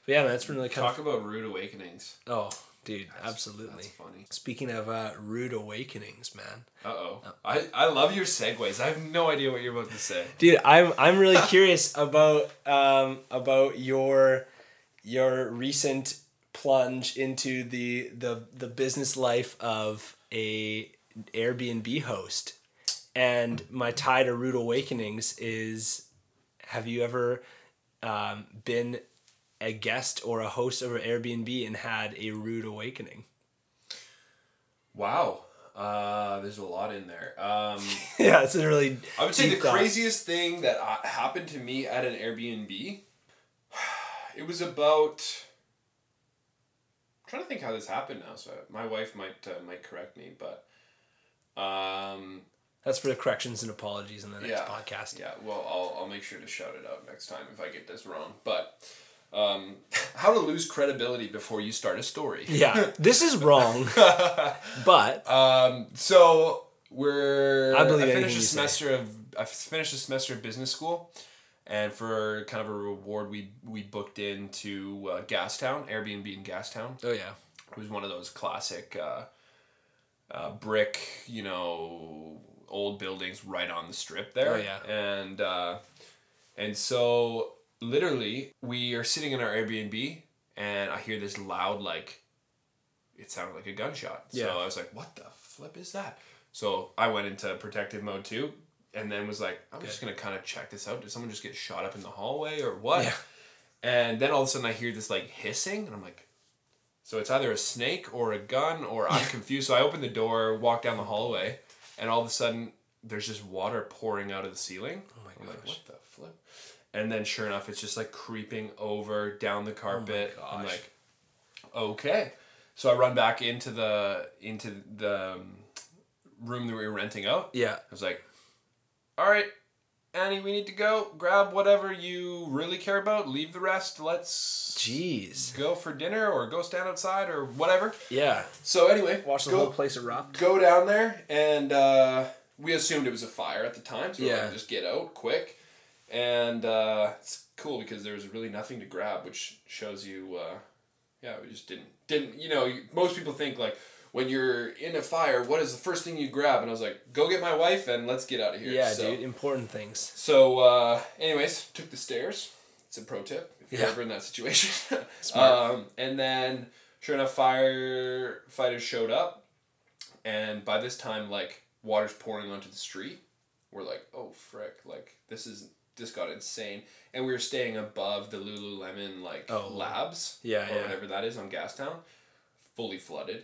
but yeah, man, it's been really kind Talk about rude awakenings. oh, dude, absolutely. That's funny. Speaking of uh, rude awakenings, man. Uh oh. I, I love your segues. I have no idea what you're about to say. dude i'm i'm really curious about um about your your recent plunge into the the the business life of a airbnb host and my tie to rude awakenings is have you ever um, been a guest or a host of an airbnb and had a rude awakening Wow. Uh, there's a lot in there. Um, yeah it's a really I would say the thought. craziest thing that uh, happened to me at an Airbnb. It was about. I'm trying to think how this happened now. So my wife might uh, might correct me, but. Um, that's for the corrections and apologies in the next yeah, podcast Yeah, well, I'll, I'll make sure to shout it out next time if I get this wrong. But um, how to lose credibility before you start a story. yeah this is wrong but Um, so we're. I believe I finished a you say. semester of. I finished a semester of business school, and for kind of a reward, we we booked into uh, Gastown, Airbnb in Gastown. oh yeah It was one of those classic uh, uh, brick, you know, old buildings right on the strip there. Oh, yeah. And uh, and so literally we are sitting in our Airbnb and I hear this loud like it sounded like a gunshot. Yeah. So I was like, what the flip is that? So I went into protective mode too and then was like, I'm just gonna kind of check this out. Did someone just get shot up in the hallway or what? Yeah. And then all of a sudden I hear this like hissing and I'm like, so it's either a snake or a gun or I'm confused. So I open the door, walk down the hallway, and all of a sudden there's just water pouring out of the ceiling. Oh my I'm like, gosh. what the flip? And then sure enough, it's just like creeping over down the carpet. I'm Oh gosh. like, okay. So I run back into the into the um, room that we were renting out. yeah I was like, all right, Annie, we need to go. Grab whatever you really care about. Leave the rest. Let's jeez go for dinner or go stand outside or whatever. yeah So anyway, watch the go, whole place erupt go down there and uh, we assumed it was a fire at the time, so we Yeah. like, just get out quick. And uh, it's cool because there was really nothing to grab, which shows you, uh, yeah, we just didn't didn't you know most people think like when you're in a fire, what is the first thing you grab? And I was like, go get my wife and let's get out of here. yeah So- dude important things so, uh, anyways, took the stairs. It's a pro tip if you're Yeah. ever in that situation. Smart. um, and then, sure enough, firefighters showed up, and by this time, like water's pouring onto the street. We're like, oh frick! Like this is this got insane, and we were staying above the Lululemon like Oh. labs, Yeah, or yeah. whatever that is on Gastown, fully flooded.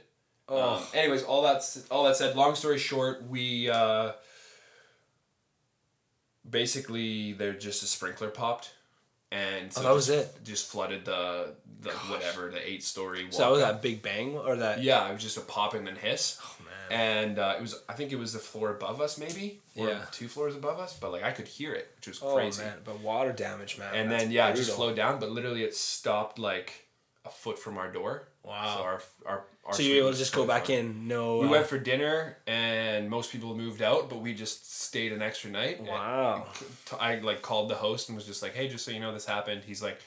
Oh Um, anyways, all that's all that said. Long story short, we uh, basically there just a sprinkler popped, and so Oh, that was just- it? Just flooded the the whatever the eight story. Wall. So that was that big bang or that Yeah, it was just a pop and then hiss, oh man and uh, it was I think it was the floor above us maybe, or Yeah. two floors above us, but like I could hear it, which was oh crazy. man but water damage man And then yeah, it just brutal. slowed down, but literally it stopped like a foot from our door. Wow. So our our, our so you able to just go back in no We uh, went for dinner, and most people moved out, but we just stayed an extra night. Wow I like called the host and was just like, "Hey, just so you know, this happened." He's like,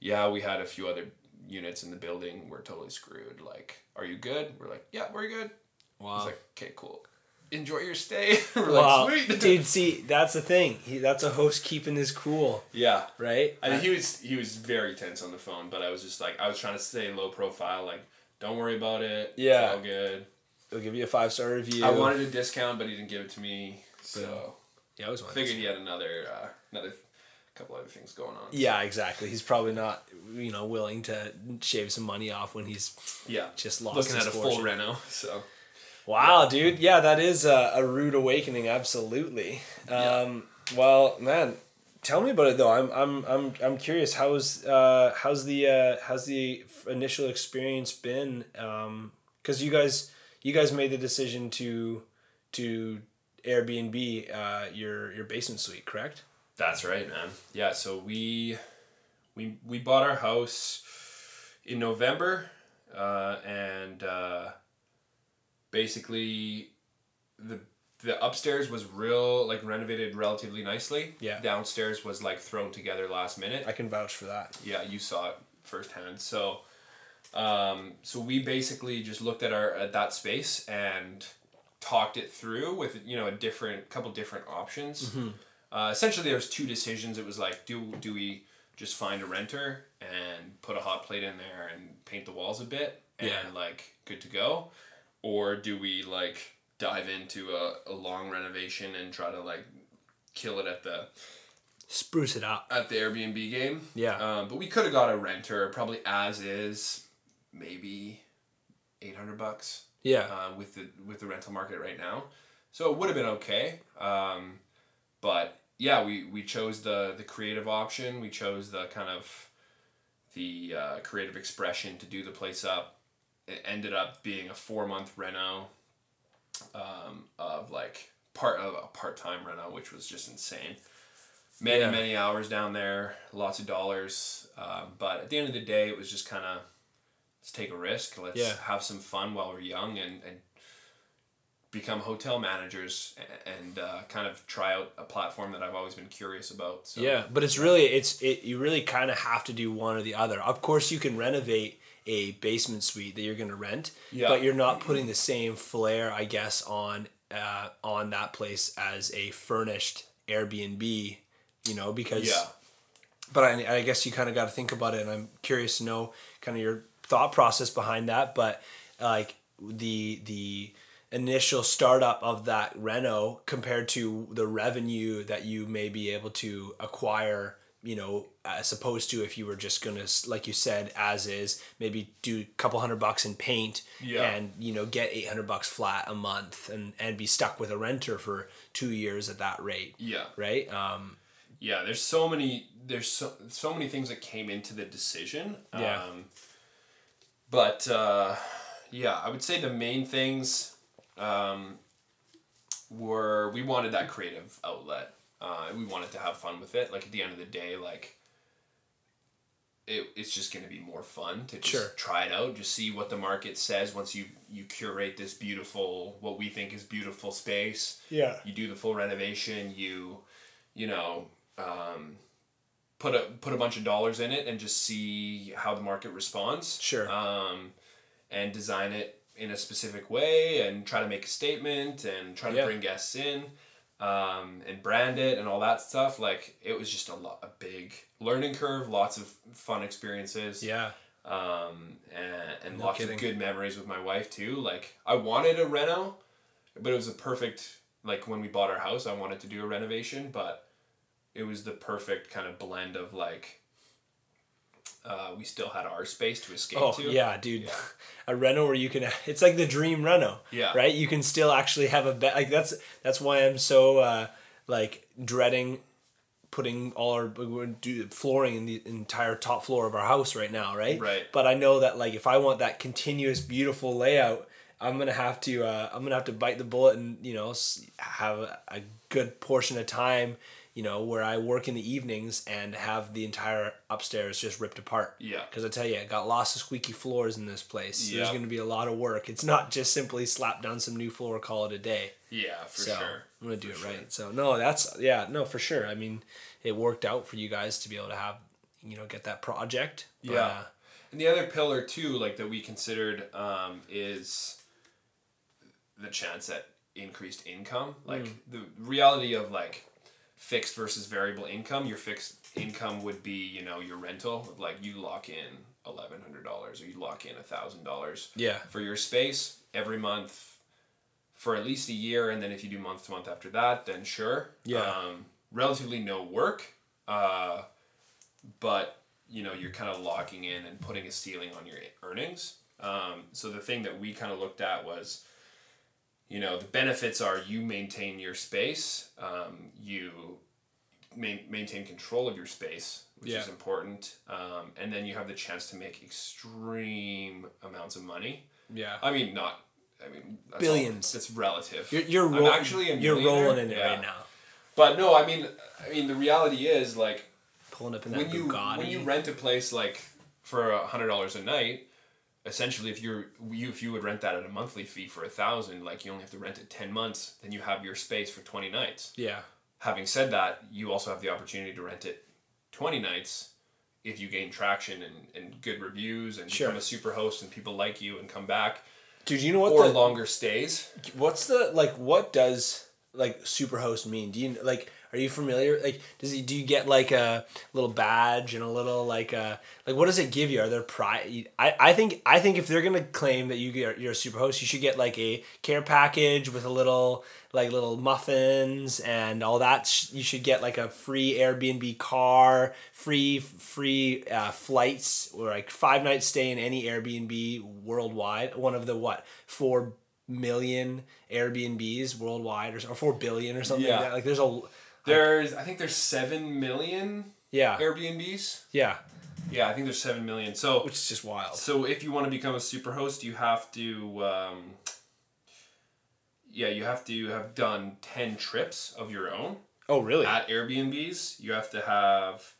"Yeah, we had a few other units in the building. We're totally screwed. Like, are you good?" We're like, "Yeah, we're good." wow He's like, "Okay, cool. Enjoy your stay." we're wow like, dude see that's the thing he, that's a host keeping his cool Yeah. right I mean, he was he was very tense on the phone, but I was just like, I was trying to stay low profile, like, don't worry about it. Yeah. it's all good. He'll give you a five star review. I wanted a discount, but he didn't give it to me. So Yeah, I was figured he had another uh, another couple other things going on. Yeah, exactly. He's probably not, you know, willing to shave some money off when he's Yeah. just lost Looking at a fortune. full reno. So Wow, dude. Yeah, that is a, a rude awakening. Absolutely. Um, Well, man, tell me about it though. I'm I'm I'm I'm curious. How's uh how's the uh how's the initial experience been? Um, because you guys you guys made the decision to to Airbnb uh your your basement suite, correct? That's right, man. Yeah, so we we we bought our house in November, uh, and uh, basically the the upstairs was real like renovated relatively nicely. Yeah. Downstairs was like thrown together last minute. I can vouch for that. Yeah, you saw it firsthand. So, um, so we basically just looked at our at that space and talked it through with you know a different couple different options. Uh, essentially, there was two decisions. It was like, do do we just find a renter and put a hot plate in there and paint the walls a bit and Yeah. like good to go, or do we like dive into a, a long renovation and try to like kill it at the Spruce it up. at the Airbnb game. Yeah. Um, but we could have got a renter, probably as is, maybe eight hundred bucks. Yeah. Uh, with the with the rental market right now, so it would have been okay. Um, but yeah, we we chose the the creative option. We chose the kind of the uh, creative expression to do the place up. It ended up being a four month reno um, of like part of a part time reno, which was just insane. Many Yeah. many hours down there, lots of dollars. Um, but at the end of the day, it was just kind of let's take a risk. Let's Yeah. have some fun while we're young and, and become hotel managers and uh, kind of try out a platform that I've always been curious about. So Yeah, but it's really it's it you really kind of have to do one or the other. Of course, you can renovate a basement suite that you're going to rent, Yeah. but you're not putting the same flair, I guess, on uh, on that place as a furnished Airbnb. You know, because yeah. but I, I guess you kind of got to think about it and i'm curious to know kind of your thought process behind that but like the the initial startup of that reno compared to the revenue that you may be able to acquire you know as opposed to if you were just gonna like you said as is maybe do a couple hundred bucks in paint Yeah. and you know get 800 bucks flat a month and and be stuck with a renter for two years at that rate Yeah. right um Yeah, there's so many there's so so many things that came into the decision. Yeah. Um, but uh, yeah, I would say the main things um, were we wanted that creative outlet. Uh, we wanted to have fun with it. Like at the end of the day, like it, it's just going to be more fun to just Sure. try it out, just see what the market says once you you curate this beautiful, what we think is beautiful space yeah you do the full renovation you you know um, put a put a bunch of dollars in it and just see how the market responds Sure. um, and design it in a specific way and try to make a statement and try to Yeah. bring guests in um, and brand it and all that stuff like it was just a lot a big learning curve lots of fun experiences yeah um, and, and No lots kidding. of good memories with my wife too. Like I wanted a reno, but it was a perfect like when we bought our house. I wanted to do a renovation, but it was the perfect kind of blend of like uh, we still had our space to escape Oh to. yeah, dude. Yeah. A reno where you can it's like the dream reno. Yeah. Right? You can still actually have a bed like that's that's why I'm so uh like dreading putting all our do flooring in the entire top floor of our house right now, right? Right. But I know that like if I want that continuous beautiful layout, I'm gonna have to uh, I'm gonna have to bite the bullet and you know have a, a good portion of time, you know, where I work in the evenings and have the entire upstairs just ripped apart. Yeah. Because I tell you, I got lots of squeaky floors in this place. Yeah. There's going to be a lot of work. It's not just simply slap down some new floor, call it a day. Yeah, for so sure. I'm going to do For it sure. right. So no, that's yeah, no, for sure. I mean, it worked out for you guys to be able to have, you know, get that project. But, Yeah. uh, And the other pillar too, like that we considered, um, is the chance at increased income. Like Mm. the reality of like fixed versus variable income. Your fixed income would be, you know, your rental. Like you lock in eleven hundred dollars or you lock in a thousand dollars yeah. for your space every month. for at least a year, and then if you do month to month after that, then sure. Yeah. Um, relatively no work, uh, but you know you're kind of locking in and putting a ceiling on your earnings. Um, so the thing that we kind of looked at was, you know, the benefits are you maintain your space, um, you ma- maintain control of your space, which Yeah. is important, um, and then you have the chance to make extreme amounts of money. Yeah. I mean, not. I mean, that's Billions. All, it's relative. You're you're, I'm actually a you're rolling in it Yeah. right now. But no, I mean, I mean, the reality is like Pulling up in that when you Bugatti. when you rent a place like for a hundred dollars a night, essentially, if you're you if you would rent that at a monthly fee for a thousand, like you only have to rent it ten months, then you have your space for twenty nights. yeah. Having said that, you also have the opportunity to rent it twenty nights if you gain traction and, and good reviews and Sure. become a super host and people like you and come back Dude, you know what or the longer stays. what's the like what does like super host mean? Do you like are you familiar like does he do you get like a little badge and a little like uh like what does it give you? Are there pri I, I think I think if they're gonna claim that you get you're a superhost, you should get like a care package with a little like little muffins and all that. You should get like a free Airbnb car, free free uh, flights, or like five nights stay in any Airbnb worldwide. One of the what four million Airbnbs worldwide, or, or four billion or something Yeah. like that. Like there's a There's I think there's seven million yeah Airbnbs. yeah, Yeah, I think there's seven million. So which is just wild. So if you want to become a super host, you have to, um, yeah, you have to have done ten trips of your own Oh really? at Airbnbs. You have to have,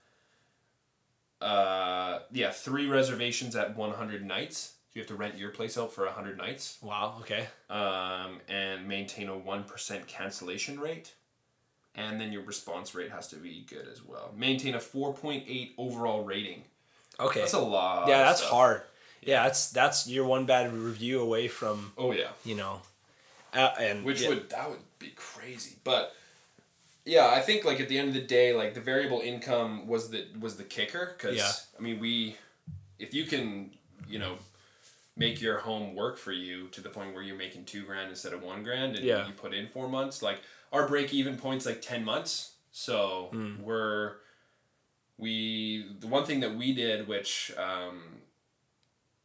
uh, yeah, three reservations at one hundred nights. You have to rent your place out for hundred nights, wow. Okay. um, and maintain a one percent cancellation rate. And then your response rate has to be good as well. Maintain a four point eight overall rating. Okay. That's a lot. yeah, that's stuff. hard. Yeah, that's that's your one bad review away from Oh yeah. you know, uh, and which yeah, would that would be crazy but yeah i think like at the end of the day like the variable income was the was the kicker because Yeah. i mean we if you can you know make your home work for you to the point where you're making two grand instead of one grand and Yeah. you put in four months like our break even point's like 10 months so Hmm. we're we the one thing that we did which um,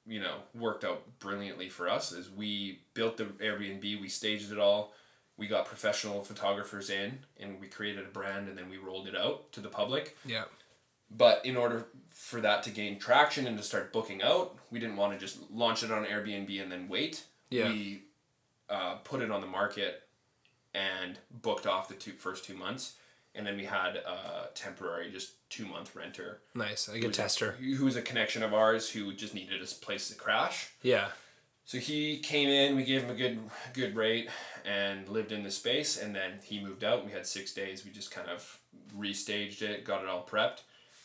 you know worked out brilliantly for us is we built the airbnb we staged it all we got professional photographers in and we created a brand and then we rolled it out to the public yeah, but in order for that to gain traction and to start booking out we didn't want to just launch it on airbnb and then wait Yeah. we uh, put it on the market and booked off the two first two months and then we had a temporary just two month renter nice. A good a- tester. who was a connection of ours who just needed a place to crash Yeah, so he came in, we gave him a good good rate and lived in the space and then he moved out. We had 6 days. We just kind of restaged it, got it all prepped,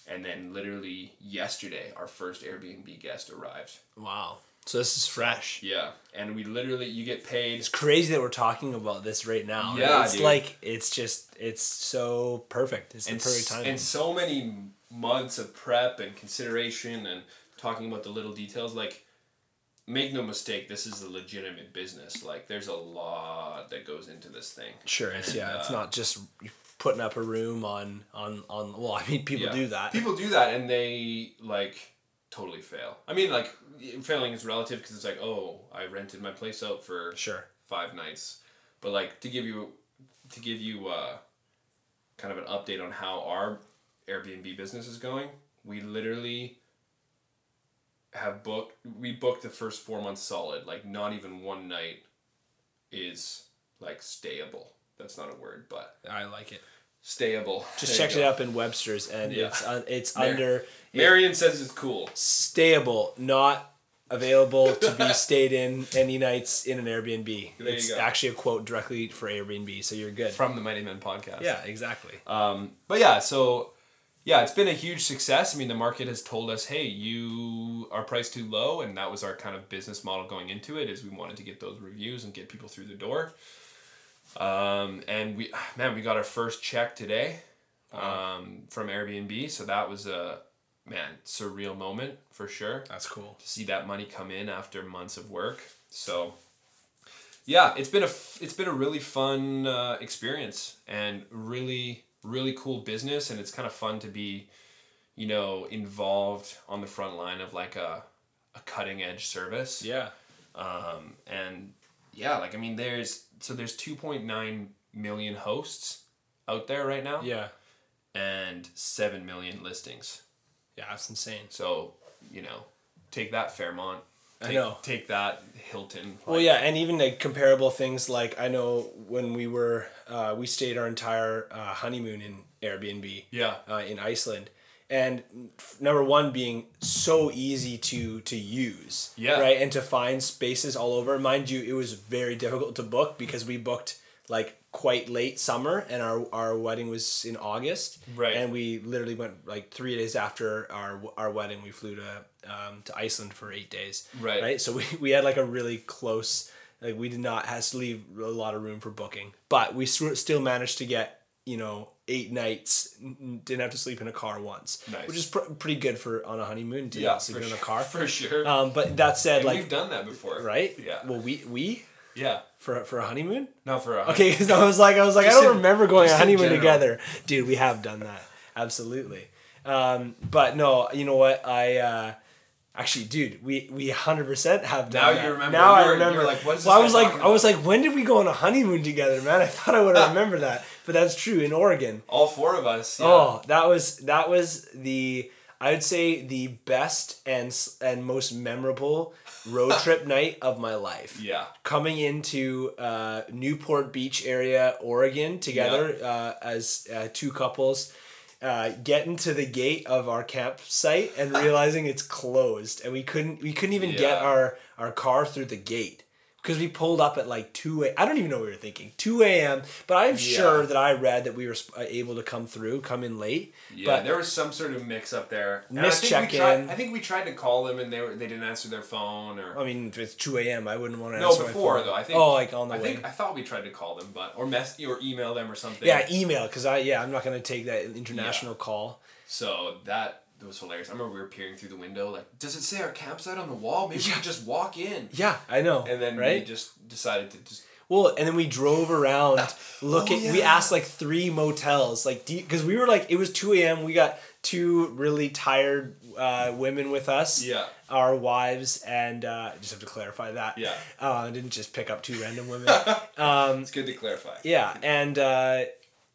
and then literally yesterday our first Airbnb guest arrived. wow. So this is fresh. Yeah, and we literally you get paid It's crazy that we're talking about this right now. Yeah, it's dude. like it's just it's so perfect. It's the and, perfect time. and so many months of prep and consideration and talking about the little details like make no mistake this is a legitimate business like there's a lot that goes into this thing Sure, it's yeah. And, It's uh, not just putting up a room on on on. Well, I mean, people Yeah. do that. People do that and they like totally fail. I mean, like failing is relative because it's like, oh, I rented my place out for Sure. five nights, but like to give you to give you uh, kind of an update on how our Airbnb business is going. We literally have booked. We booked the first four months solid. Like not even one night is like stayable. That's not a word, but I like it. Stayable. Just There checked it up in Webster's, and Yeah. it's un, it's Mar- under Merriam says it's cool. stayable, not available to be stayed in any nights in an Airbnb. There it's actually a quote directly for Airbnb, so you're good. from the Mighty Men podcast. yeah, exactly. Um, but yeah, so yeah, it's been a huge success. I mean, the market has told us, hey, you are priced too low, and that was our kind of business model going into it. Is we wanted to get those reviews and get people through the door. Um, and we, man, we got our first check today um, from Airbnb, so that was a man surreal moment for sure That's cool. to see that money come in after months of work. So, yeah, it's been a, it's been a really fun uh, experience and really really cool business, and it's kind of fun to be, you know, involved on the front line of like a a cutting edge service. Yeah. Um, and yeah, like I mean, there's so there's two point nine million hosts out there right now, Yeah. and seven million listings. Yeah, that's insane. So you know, take that Fairmont. I Take, know. Take that Hilton. Well, yeah, and even like comparable things like I know when we were uh, we stayed our entire uh, honeymoon in Airbnb. Yeah. Uh, in Iceland, and f- number one being so easy to to use. Yeah. Right, and to find spaces all over. Mind you, it was very difficult to book because we booked like quite late summer, and our our wedding was in August. Right. And we literally went like three days after our our wedding. We flew to um, to Iceland for eight days. Right. Right. So we, we had like a really close like we did not have to leave a lot of room for booking, but we still managed to get you know eight nights. Didn't have to sleep in a car once, Nice. which is pr- pretty good for on a honeymoon. To Yeah, not sleep in a sure. car. For sure. Um, but that said, And like we've done that before. right, Yeah. Well, we we Yeah. for for a honeymoon. Not for a Okay, because I was like, I was like, Just I don't in- remember going on a honeymoon together, dude. We have done that, absolutely. Um, but no, you know what? I uh, actually, dude, we we hundred percent have done Now that. you remember. Now You I remember. like, what is well, I was like, I was like, when did we go on a honeymoon together, man? I thought I would remember that, but that's true in Oregon. All four of us. Yeah. Oh, that was that was the I would say the best and and most memorable road trip night of my life Yeah. coming into uh, Newport Beach area, Oregon, together uh, as uh, two couples, uh, getting to the gate of our campsite and realizing it's closed, and we couldn't we couldn't even get our our car through the gate. Because we pulled up at like 2 a. I don't even know what we were thinking. 2 a.m. But I'm sure that I read that we were uh, able to come through, come in late. Yeah, but there was some sort of mix up there. And I think we check-in. tried- I think we tried to call them and they were they didn't answer their phone or I mean, if it's 2 a.m., I wouldn't want to no answer my before though. I think Oh, like on the I way. think I thought we tried to call them, but or mess or email them or something. yeah, email because I yeah I'm not gonna take that international call. So that was hilarious. I remember we were peering through the window, like, does it say our campsite on the wall? Maybe we could just walk in. Yeah, I know. And then right. we just decided to just Well, and then we drove around looking. We yeah. asked like three motels, like because we were like it was two a.m. We got two really tired uh, women with us. Yeah. Our wives, and uh, just have to clarify that. Yeah. Uh, I didn't just pick up two random women. um, It's good to clarify. yeah, and uh,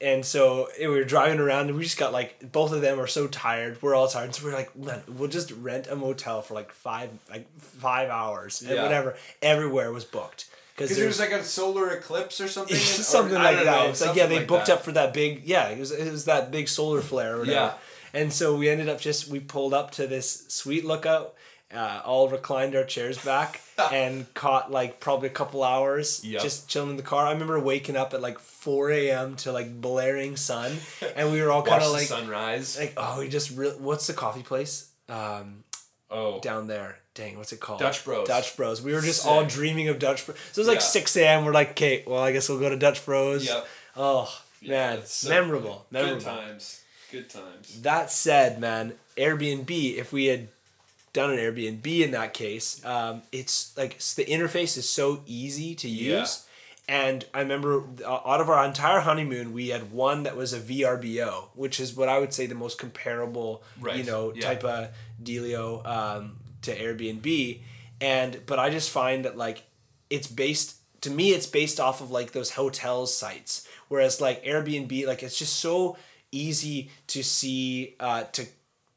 and so we were driving around, and we just got like both of them are so tired. We're all tired, so we're like, we'll just rent a motel for like five like five hours and Yeah. whatever. Everywhere was booked because there was like a solar eclipse or something. something I like that. know, it's like yeah, they like booked that. up for that big yeah. It was it was that big solar flare or whatever. Yeah. And so we ended up just we pulled up to this sweet lookout. Uh, all reclined our chairs back and caught like probably a couple hours Yep. just chilling in the car. I remember waking up at like four a.m. to like blaring sun, and we were all kind of like sunrise. like oh we just re- what's the coffee place um oh, down there dang what's it called Dutch Bros. Dutch Bros. We were just all dreaming of Dutch Bros. So it was like Yeah. six a.m. We're like okay well I guess we'll go to Dutch Bros. Yep. Oh man, so memorable, funny. memorable. Good times. Good times. That said, man, Airbnb. If we had done an Airbnb in that case, um, it's like the interface is so easy to Yeah. use. And I remember uh, out of our entire honeymoon, we had one that was a VRBO, which is what I would say the most comparable, you know, yeah. type of dealio um, to Airbnb. And but I just find that like it's based to me it's based off of like those hotels sites whereas like airbnb like it's just so easy to see uh to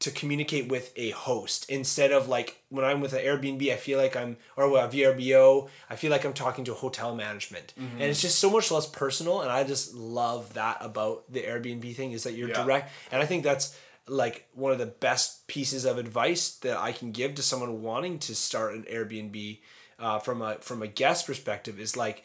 to communicate with a host instead of like when i'm with an airbnb i feel like i'm or a vrbo i feel like i'm talking to hotel management and it's just so much less personal and i just love that about the airbnb thing is that you're Yeah. direct and i think that's like one of the best pieces of advice that I can give to someone wanting to start an Airbnb uh, from a from a guest perspective is like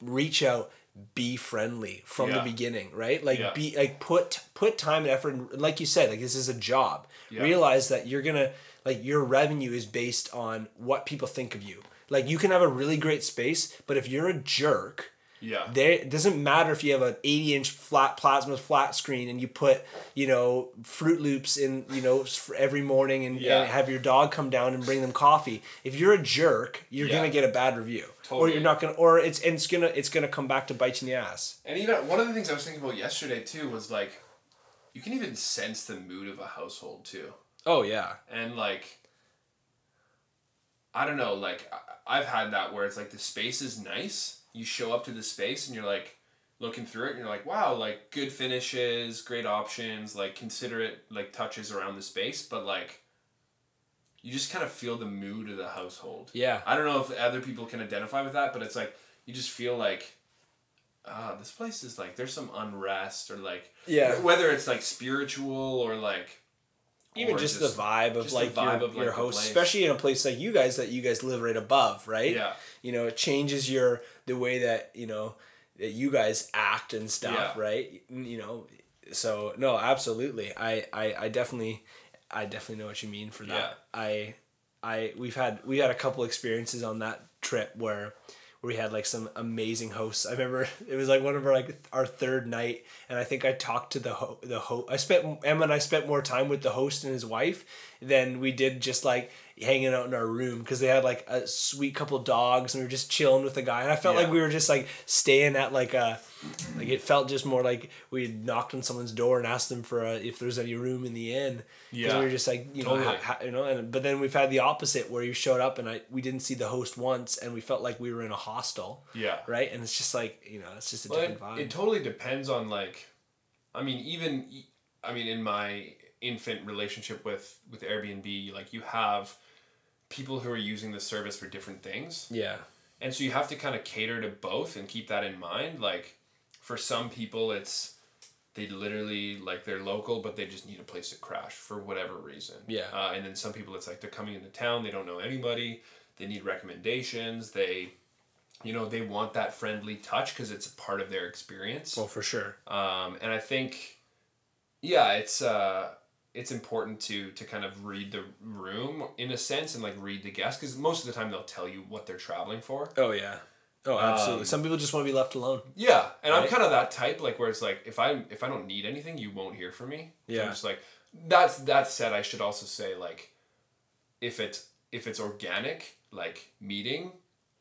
reach out be friendly from the beginning right like Yeah. be like put put time and effort and like you said like this is a job Yeah. realize that you're gonna like your revenue is based on what people think of you like you can have a really great space but if you're a jerk Yeah. There it doesn't matter if you have an 80 inch flat plasma flat screen and you put, you know, Froot Loops in, you know, every morning and, Yeah. and have your dog come down and bring them coffee. If you're a jerk, you're Yeah. gonna get a bad review. Or you're not gonna or it's and it's gonna it's gonna come back to bite you in the ass. And even one of the things I was thinking about yesterday too was like, you can even sense the mood of a household too, Oh yeah. and like, I don't know, like I've had that where it's like the space is nice. You show up to the space and you're like looking through it and you're like, wow, like good finishes, great options, like considerate like touches around the space, but like. You just kind of feel the mood of the household. Yeah. I don't know if other people can identify with that, but it's like you just feel like, ah, this place is like there's some unrest or like Yeah. whether it's like spiritual or like Even or just, the vibe of just like vibe your, of, like, your host, especially in a place like you guys that you guys live right above, right? yeah You know, it changes your the way that you know that you guys act and stuff, Yeah. right? You know, so no, absolutely. I I, I definitely I definitely know what you mean for that. Yeah. I I we've had we had a couple experiences on that trip where where we had like some amazing hosts. I remember it was like one of our like our third night, and I think I talked to the ho- the host. I spent Emma and I spent more time with the host and his wife than we did just like hanging out in our room because they had like a sweet couple dogs and we were just chilling with the guy. And I felt like we were just like staying at like a like it felt just more like we had knocked on someone's door and asked them for a, if there's any room in the inn. Yeah. we were just like you know Totally. ha, ha- you know and but then we've had the opposite where you showed up and I we didn't see the host once and we felt like we were in a hostel yeah right and it's just like you know it's just a Well, different vibe it totally depends on like i mean even I mean in my infant relationship with with airbnb like you have people who are using the service for different things. Yeah. And so you have to kind of cater to both and keep that in mind. Like for some people it's they literally like they're local but they just need a place to crash for whatever reason. Yeah. uh, and then some people it's like they're coming into town they don't know anybody they need recommendations they you know they want that friendly touch because it's a part of their experience. Well for sure. Um, and i think yeah it's uh it's important to to kind of read the room in a sense and like read the guest because most of the time they'll tell you what they're traveling for. Oh yeah. Oh absolutely. Um, some people just want to be left alone. Yeah and i'm kind of that type like where it's like if i if i don't need anything you won't hear from me. So Yeah. i'm just like that's that said i should also say like if it's if it's organic like meeting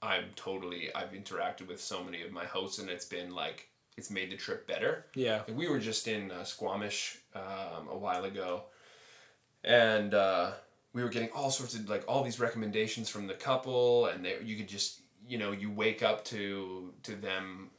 i'm totally i've interacted with so many of my hosts and it's been like it's made the trip better yeah like, we were just in uh, Squamish um, a while ago, and uh, we were getting all sorts of like all these recommendations from the couple, and they, you could just you know you wake up to to them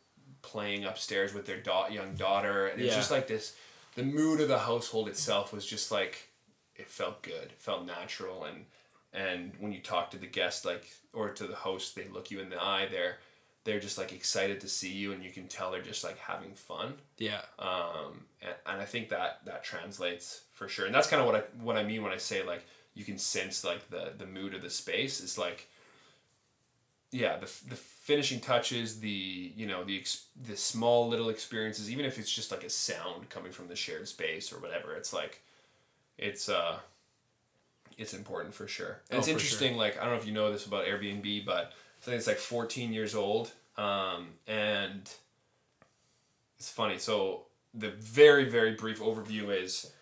playing upstairs with their da- young daughter, and it's Yeah. just like this. The mood of the household itself was just like it felt good, it felt natural, and and when you talk to the guest like or to the host, they look you in the eye. They're they're just like excited to see you, and you can tell they're just like having fun yeah um, and, and I think that that translates for sure, and that's kind of what I what I mean when I say like you can sense like the the mood of the space. It's like, yeah, the the finishing touches, the you know the the small little experiences, even if it's just like a sound coming from the shared space or whatever. It's like, it's uh, it's important for sure. And Oh, it's interesting. Like I don't know if you know this about Airbnb, but I think it's like fourteen years old, um, and it's funny. So the very very brief overview is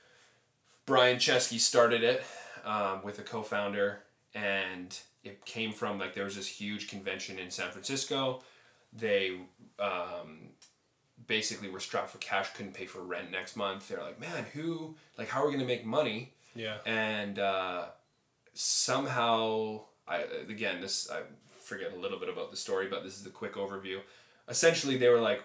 Brian Chesky started it um, with a co-founder, and it came from like there was this huge convention in San Francisco. They um, basically were strapped for cash, couldn't pay for rent next month. They're like, man, who like how are we gonna make money? yeah and uh, somehow I again this I forget a little bit about the story, but this is the quick overview. Essentially, they were like,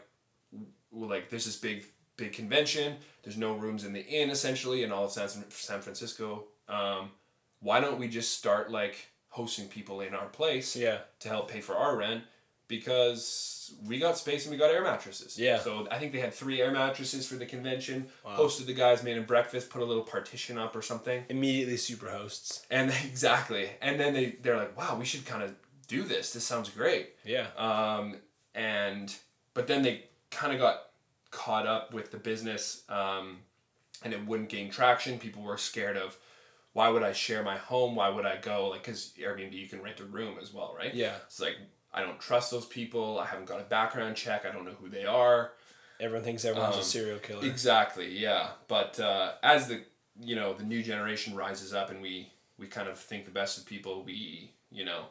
well, like there's this big big convention. There's no rooms in the inn essentially in all of San San Francisco. Um, why don't we just start like hosting people in our place yeah to help pay for our rent? Because we got space and we got air mattresses. Yeah. So I think they had three air mattresses for the convention. Wow. Hosted the guys, made them breakfast, put a little partition up or something. immediately super hosts And exactly. And then they they're like, wow, we should kind of do this. This sounds great. yeah Um, and but then they kind of got caught up with the business, um, and it wouldn't gain traction. People were scared of why would I share my home? Why would I go like because Airbnb you can rent a room as well, right? yeah It's like I don't trust those people. I haven't got a background check. I don't know who they are. Everyone thinks everyone's a Um, serial killer. Exactly, yeah. But uh, as the you know the new generation rises up and we we kind of think the best of people, we you know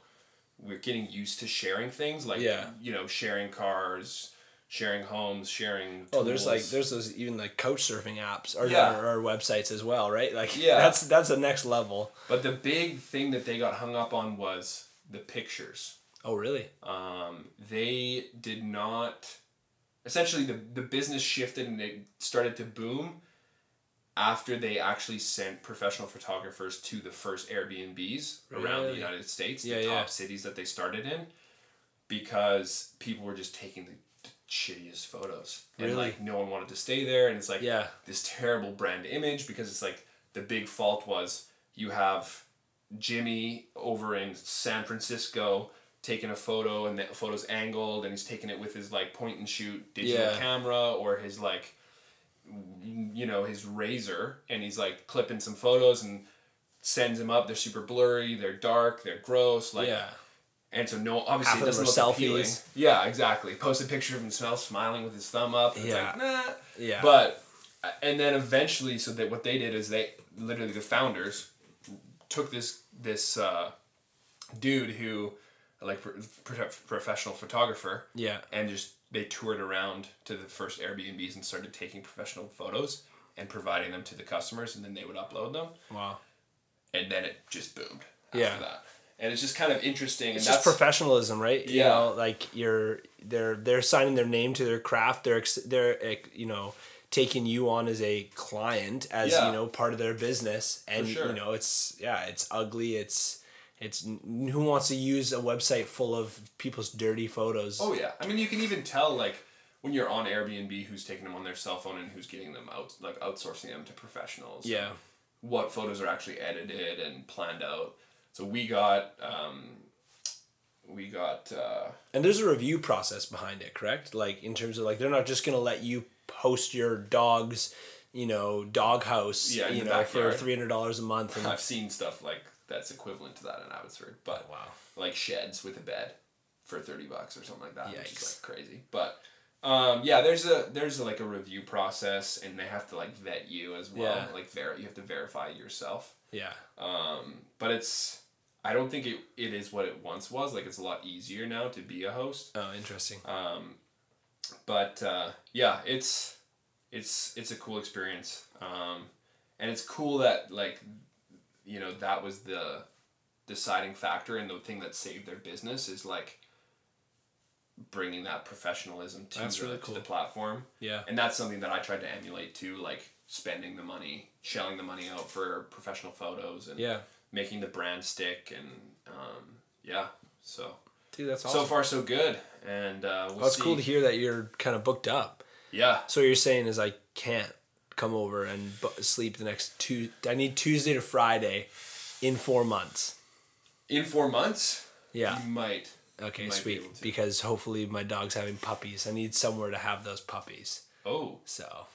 we're getting used to sharing things like Yeah. you know sharing cars, sharing homes, sharing. Oh, there's like there's those even like couch surfing apps or, Yeah. or, or websites as well, right? Like Yeah. that's that's the next level. But the big thing that they got hung up on was the pictures. Oh, really? Um, they did not. Essentially, the the business shifted and it started to boom after they actually sent professional photographers to the first Airbnbs around the United States, Yeah, the top yeah. cities that they started in, because people were just taking the, the shittiest photos, and like no one wanted to stay there, and it's like Yeah. this terrible brand image because it's like the big fault was you have Jimmy over in San Francisco taking a photo and the photo's angled and he's taking it with his like point and shoot digital Yeah. camera or his like you know his razor and he's like clipping some photos and sends them up they're super blurry they're dark they're gross like yeah. and so no obviously Half it doesn't look appealing. yeah exactly post a picture of himself smiling with his thumb up and Yeah. it's like nah Yeah. but and then eventually, so that what they did is they literally the founders took this this uh, dude who like pro- professional photographer yeah. and just they toured around to the first Airbnbs and started taking professional photos and providing them to the customers and then they would upload them Wow. and then it just boomed after Yeah. that and it's just kind of interesting It's and just that's professionalism, right? You Yeah. know, like you're they're they're signing their name to their craft. They're they're you know taking you on as a client as Yeah. you know part of their business, and sure. you know it's yeah it's ugly. It's it's who wants to use a website full of people's dirty photos? Oh yeah, I mean you can even tell like when you're on Airbnb who's taking them on their cell phone and who's getting them out like outsourcing them to professionals. yeah, What photos are actually edited and planned out. So we got um, we got uh, and there's a review process behind it, correct? Like in terms of like they're not just gonna let you post your dog's you know dog house Yeah, you know for three hundred dollars a month and I've seen stuff like that's equivalent to that in Abbotsford, but wow like sheds with a bed for thirty bucks or something like that, which is like crazy. But um, yeah, there's a there's a, like a review process, and they have to like vet you as well. Yeah. Like ver- you have to verify yourself. yeah Um, but it's I don't think it, it is what it once was. Like it's a lot easier now to be a host. oh interesting Um, but uh, yeah, it's it's it's a cool experience. Um, and it's cool that like you know that was the deciding factor and the thing that saved their business is like bringing that professionalism to, That's the, really to the platform. Yeah. And that's something that I tried to emulate too, like spending the money, shelling the money out for professional photos, and yeah. making the brand stick, and um, yeah. So. Dude that's awesome. so far so good, and uh, we'll Well, it's see. cool to hear that you're kind of booked up. Yeah, So what you're saying is I can't come over and sleep the next two. I need Tuesday to Friday, in four months. in four months, Yeah. you might. Okay, might be sweet. to. Because hopefully my dog's having puppies. I need somewhere to have those puppies. Oh, So,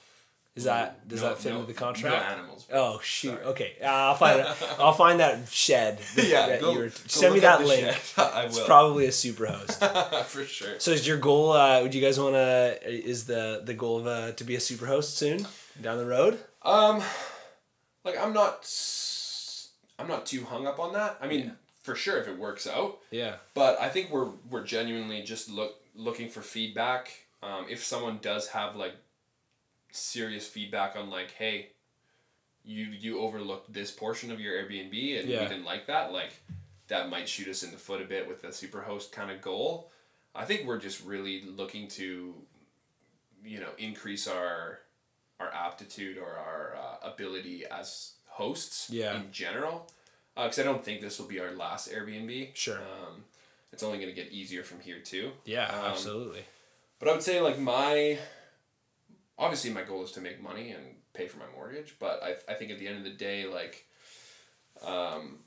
is that does No- that fit no- into the No contract? animals. Oh shoot! Sorry. Okay, uh, I'll find it. I'll find that shed. yeah, that go, you were- go send me that link. I It's will probably a super host. for sure. So is your goal? Uh, would you guys want to? Is the the goal of uh, to be a super host soon down the road? Um, like I'm not, I'm not too hung up on that. I mean, for sure if it works out. Yeah. but I think we're we're genuinely just look looking for feedback. Um, if someone does have like serious feedback on like, hey, you you overlooked this portion of your Airbnb and Yeah. we didn't like that, like that might shoot us in the foot a bit with the superhost kind of goal. I think we're just really looking to, you know, increase our our aptitude or our uh, ability as hosts Yeah. in general. Because I don't think this will be our last Airbnb. Sure. Um, it's only going to get easier from here too. Yeah. Um, absolutely. But I would say like my, obviously my goal is to make money and pay for my mortgage. But I, I think at the end of the day, like, um,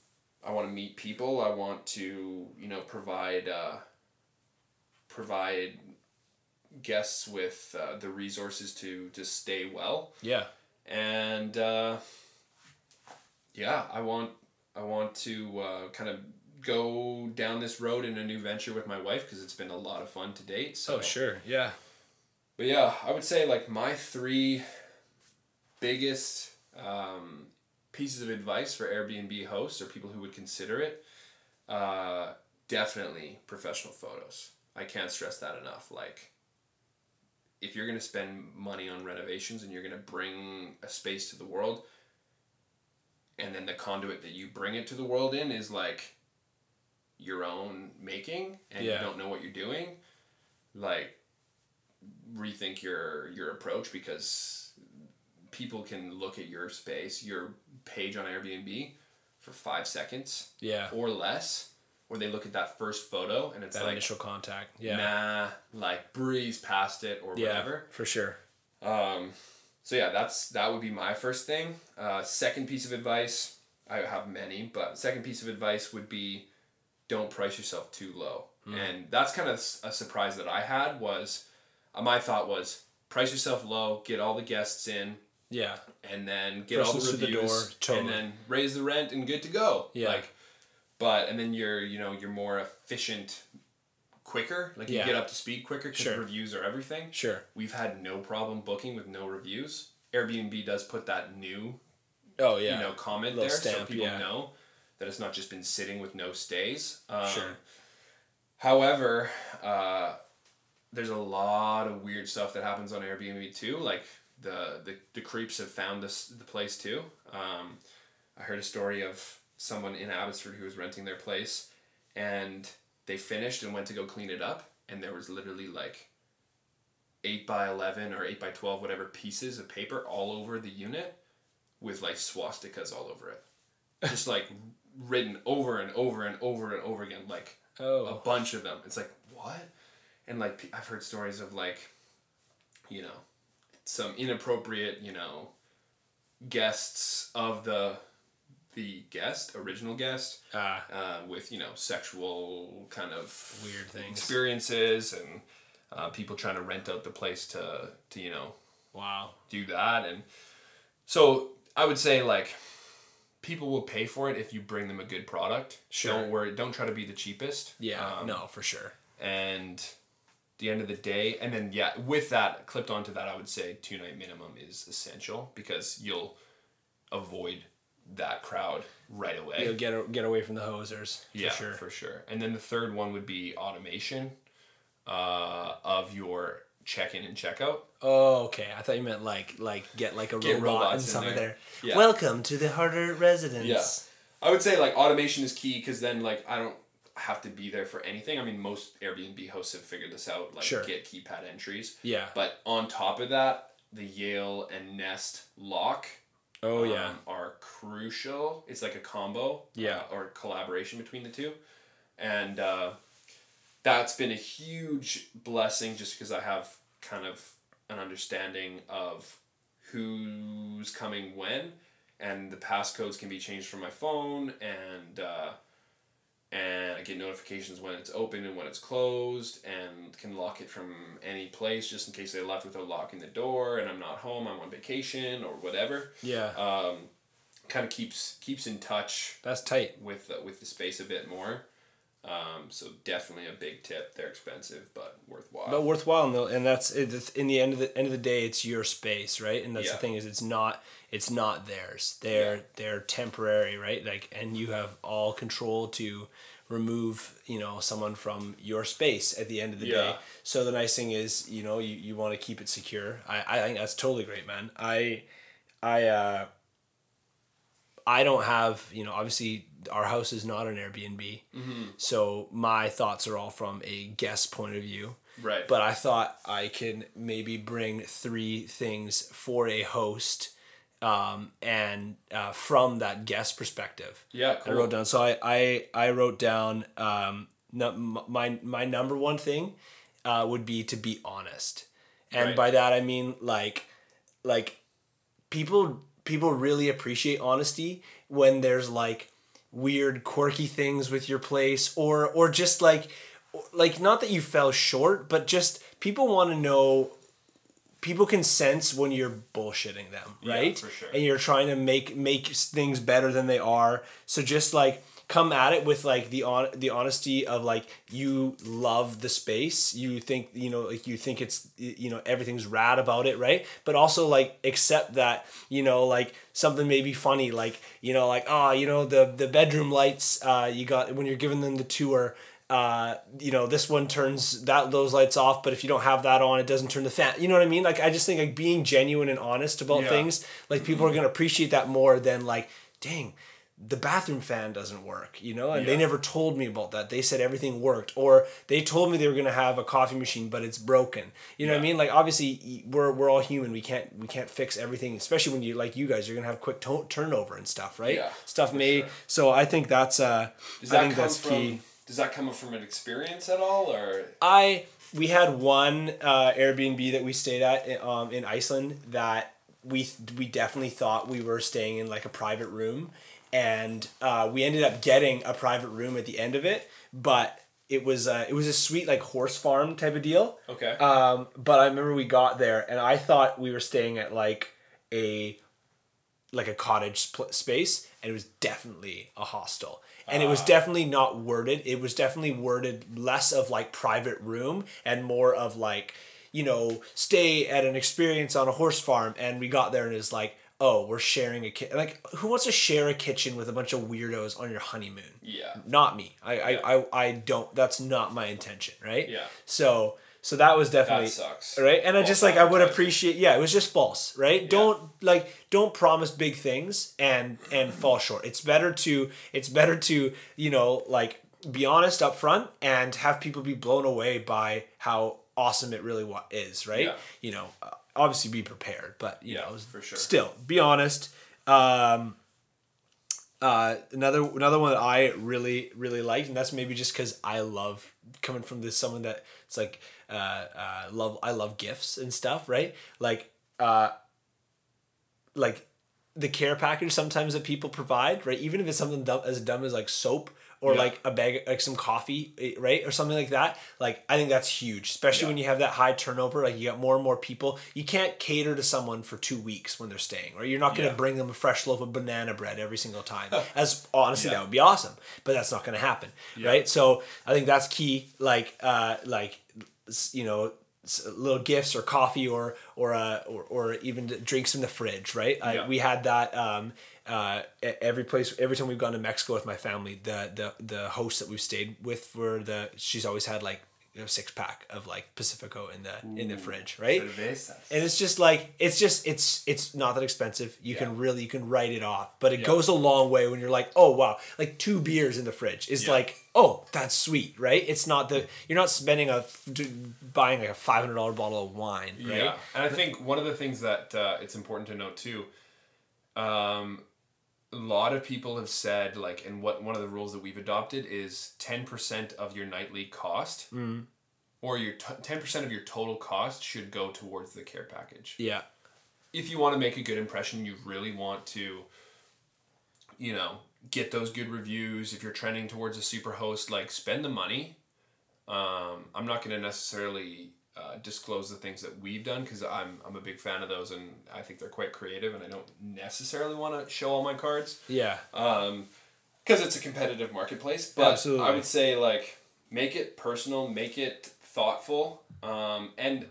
I want to meet people. I want to you know provide uh, provide guests with uh, the resources to to stay well Yeah. and uh, yeah, I want I want to uh, kind of go down this road in a new venture with my wife because it's been a lot of fun to date. So Oh sure, yeah. But yeah, I would say like my three biggest um, pieces of advice for Airbnb hosts or people who would consider it. Uh, definitely professional photos. I can't stress that enough. Like, if you're gonna spend money on renovations and you're gonna bring a space to the world, and then the conduit that you bring it to the world in is like your own making, and Yeah. you don't know what you're doing, like rethink your your approach because people can look at your space, your page on Airbnb for five seconds Yeah. or less, or they look at that first photo and it's That like, initial contact. Yeah. nah, like breeze past it or yeah. whatever. For sure. Um, so yeah, that's that would be my first thing. Uh, second piece of advice, I have many, but second piece of advice would be, don't price yourself too low. And that's kind of a surprise that I had was, uh, my thought was price yourself low, get all the guests in, Yeah. and then get First all the through the reviews, door, totally. and then raise the rent and good to go. Yeah. Like, but and then you're you know you're more efficient, quicker. Like you get up to speed quicker because Sure. reviews are everything. Sure. We've had no problem booking with no reviews. Airbnb does put that new Oh yeah. you know comment there so people yeah. know that it's not just been sitting with no stays. Um, Sure. However, uh, there's a lot of weird stuff that happens on Airbnb too. Like the the, the creeps have found this the place too. Um, I heard a story of someone in Abbotsford who was renting their place, and they finished and went to go clean it up, and there was literally like eight by eleven or eight by twelve whatever pieces of paper all over the unit, with like swastikas all over it, just like written over and over and over and over again, like oh. a Oh. bunch of them. It's like what? And like I've heard stories of like, you know, some inappropriate, you know, guests of the the guest, original guest, Ah. uh, with you know sexual kind of Weird things. experiences and uh, people trying to rent out the place to to you know Wow. do that and so I would say like people will pay for it if you bring them a good product. Sure. Don't worry. Don't try to be the cheapest. Yeah. Um, no, for sure. and the end of the day and then yeah with that clipped onto that i would say two night minimum is essential because you'll avoid that crowd right away You'll get get away from the hosers. For yeah sure. for sure and then the third one would be automation uh, of your check-in and checkout Oh, okay. I thought you meant like like get like a Get robot and in something there. there. Yeah. Welcome to the Harder residence. Yeah. I would say like automation is key because then like I don't have to be there for anything. I mean, most Airbnb hosts have figured this out, like Sure. get keypad entries. Yeah. But on top of that, the Yale and Nest lock Oh um, yeah. are crucial. It's like a combo, Yeah. uh, or collaboration between the two, and uh, that's been a huge blessing just because I have kind of an understanding of who's coming when, and the passcodes can be changed from my phone, and uh, and I get notifications when it's open and when it's closed, and can lock it from any place just in case they left without locking the door, and I'm not home, I'm on vacation or whatever Yeah. um, kind of keeps keeps in touch That's tight. with uh, with the space a bit more. Um, so definitely a big tip. They're expensive, but worthwhile. But worthwhile, and, and that's in the end of the end of the day, it's your space, right? And that's Yeah. the thing is, it's not it's not theirs. They're Yeah. they're temporary, right? Like, and you have all control to remove you know someone from your space at the end of the day. So the nice thing is, you know, you, you want to keep it secure. I, I think that's totally great, man. I I uh I don't have, you know, obviously our house is not an Airbnb. So my thoughts are all from a guest point of view. right. But I thought I can maybe bring three things for a host um, and uh, from that guest perspective. yeah, I wrote down. So I I, I wrote down um, no, my my number one thing uh, would be to be honest, and Right. by that I mean like like people people really appreciate honesty when there's like weird quirky things with your place or or just like like not that you fell short but just people want to know people can sense when you're bullshitting them Yeah, right? for sure. and you're trying to make make things better than they are. So just like come at it with like the on the honesty of like you love the space. You think you know like you think it's you know everything's rad about it right? But also like accept that you know like something may be funny. Like you know like ah oh, you know the the bedroom lights uh you got when you're giving them the tour uh, you know, this one turns that those lights off, but if you don't have that on, it doesn't turn the fan. You know what I mean? Like I just think like being genuine and honest about Yeah. things, like people are gonna appreciate that more than like, dang, the bathroom fan doesn't work, you know? And they never told me about that. They said everything worked. Or they told me they were gonna have a coffee machine, but it's broken. You know what I mean? Like obviously we're we're all human. We can't we can't fix everything, especially when you like you guys, you're gonna have quick to- turnover and stuff, right? Yeah, stuff may sure. so I think that's uh Does I that think that's from? key. Does that come from an experience at all, or I we had one uh, Airbnb that we stayed at in, um, in Iceland that we we definitely thought we were staying in like a private room, and uh, we ended up getting a private room at the end of it, but it was uh, it was a sweet like horse farm type of deal. okay? Um, but I remember we got there and I thought we were staying at like a like a cottage spl- space and it was definitely a hostel. And it was definitely not worded. It was definitely worded less of like private room and more of like, you know, stay at an experience on a horse farm. And we got there and it's like, oh, we're sharing a kitchen. Like, who wants to share a kitchen with a bunch of weirdos on your honeymoon? yeah, Not me. I, Yeah. I, I, I don't. That's not my intention, right? Yeah. So, so that was definitely that sucks. right? And i just like i would appreciate yeah it was just false right? Don't like don't promise big things and and fall short. It's better to it's better to you know like be honest up front and have people be blown away by how awesome it really is right? Yeah. you know uh, obviously be prepared but you Yeah, know for sure. still be honest. Um uh, another another one that I really really liked, and that's maybe just because I love coming from this someone that it's like uh, uh, love I love gifts and stuff, right? Like uh, like the care package sometimes that people provide, right? Even if it's something dumb, as dumb as like soap or Yeah. like a bag, like some coffee, eh, right, or something like that. Like I think that's huge, especially Yeah. when you have that high turnover. Like you got more and more people. You can't cater to someone for two weeks when they're staying, or you're not going to Yeah. bring them a fresh loaf of banana bread every single time. As honestly, that would be awesome, but that's not going to happen, right? So I think that's key. Like, uh, like you know little gifts or coffee or or uh, or, or even drinks in the fridge right I, we had that um, uh, every place every time we've gone to mexico with my family the the the host that we've stayed with for the she's always had like you know six pack of like pacifico in the in the fridge right and it's just like it's just it's it's not that expensive. You Yeah. can really you can write it off, but it Yeah. goes a long way when you're like, oh wow, like two beers in the fridge is Yeah. like, oh that's sweet, right? It's not the you're not spending a buying like a five hundred dollar bottle of wine, right? Yeah, and I think one of the things that uh, it's important to note too, um, a lot of people have said like, and what one of the rules that we've adopted is ten percent of your nightly cost, Mm. or your ten percent of your total cost should go towards the care package. Yeah, If you want to make a good impression, you really want to, you know, get those good reviews. If you're trending towards a super host, like spend the money. Um, I'm not going to necessarily uh, disclose the things that we've done because I'm I'm a big fan of those and I think they're quite creative and I don't necessarily want to show all my cards yeah, because it's a competitive marketplace. But Absolutely. I would say like make it personal, make it thoughtful, um, and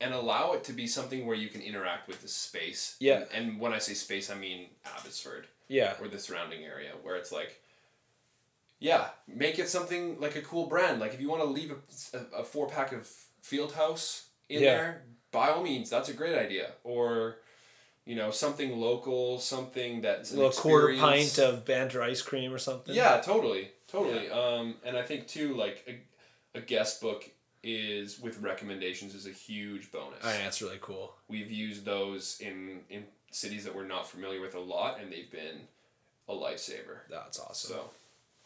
and allow it to be something where you can interact with the space. Yeah. And, and when I say space, I mean Abbotsford yeah, or the surrounding area where it's like. Yeah, make it something like a cool brand. Like if you want to leave a, a, a four pack of Fieldhouse in Yeah. there, by all means, that's a great idea. Or, you know, something local, something that's a quarter pint of banter ice cream or something. Yeah, totally, totally. Um, and I think too, like a, a guest book is with recommendations is a huge bonus. I that's really cool. We've used those in in cities that we're not familiar with a lot, and they've been a lifesaver. That's awesome. So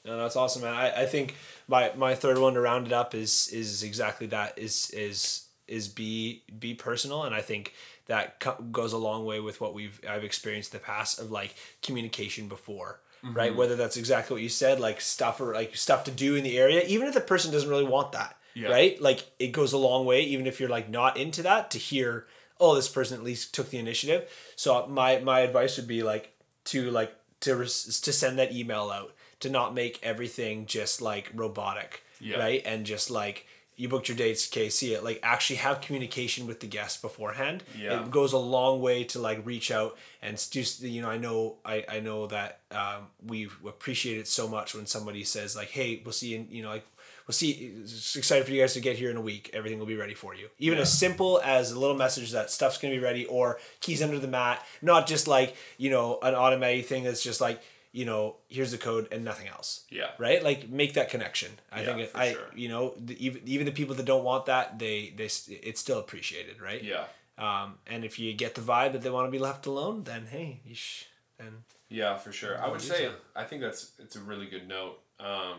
No, that's awesome, man. I, I think my my third one to round it up is is exactly that is is is be be personal, and I think that co- goes a long way with what we've I've experienced in the past of like communication before. Right, mm-hmm. whether that's exactly what you said, like stuff or like stuff to do in the area, even if the person doesn't really want that, Yeah. right? Like it goes a long way, even if you're like not into that, to hear, oh, this person at least took the initiative. So uh, my my advice would be like to like to res- to send that email out to not make everything just like robotic, Yeah. right? And just like you booked your dates, okay, see it. Like actually have communication with the guest beforehand. Yeah. It goes a long way to like reach out and just you know I know I I know that um, we appreciate it so much when somebody says like hey we'll see you in, you know like we'll see it's excited for you guys to get here in a week everything will be ready for you even as simple as a little message that stuff's gonna be ready or keys under the mat not just like you know an automatic thing that's just like you know here's the code and nothing else Yeah. right like make that connection i Yeah, think for i sure. you know the, even even the people that don't want that they they it's still appreciated right Yeah. um, and if you get the vibe that they want to be left alone, then hey, you sh- then Yeah, for sure. I would say so. I think that's it's a really good note. Um,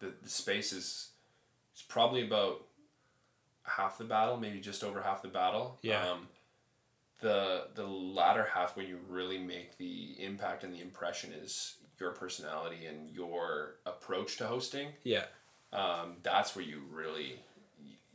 the the space is it's probably about half the battle, maybe just over half the battle. Yeah. Um, the the latter half when you really make the impact and the impression is your personality and your approach to hosting. yeah, Um, that's where you really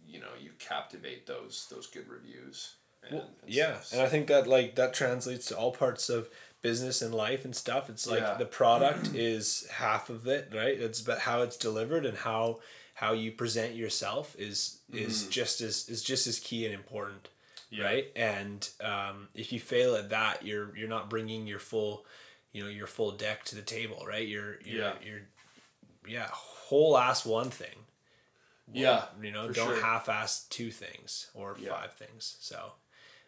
you know you captivate those those good reviews. And, and yeah, stuff. and I think that like that translates to all parts of business and life and stuff. It's like Yeah. the product is half of it, right? It's about how it's delivered and how how you present yourself is is just as is just as key and important. Yeah. right and um, if you fail at that you're you're not bringing your full you know your full deck to the table right you're you're Yeah. you're yeah whole ass one thing yeah, you know don't sure. half-ass two things or Yeah. five things so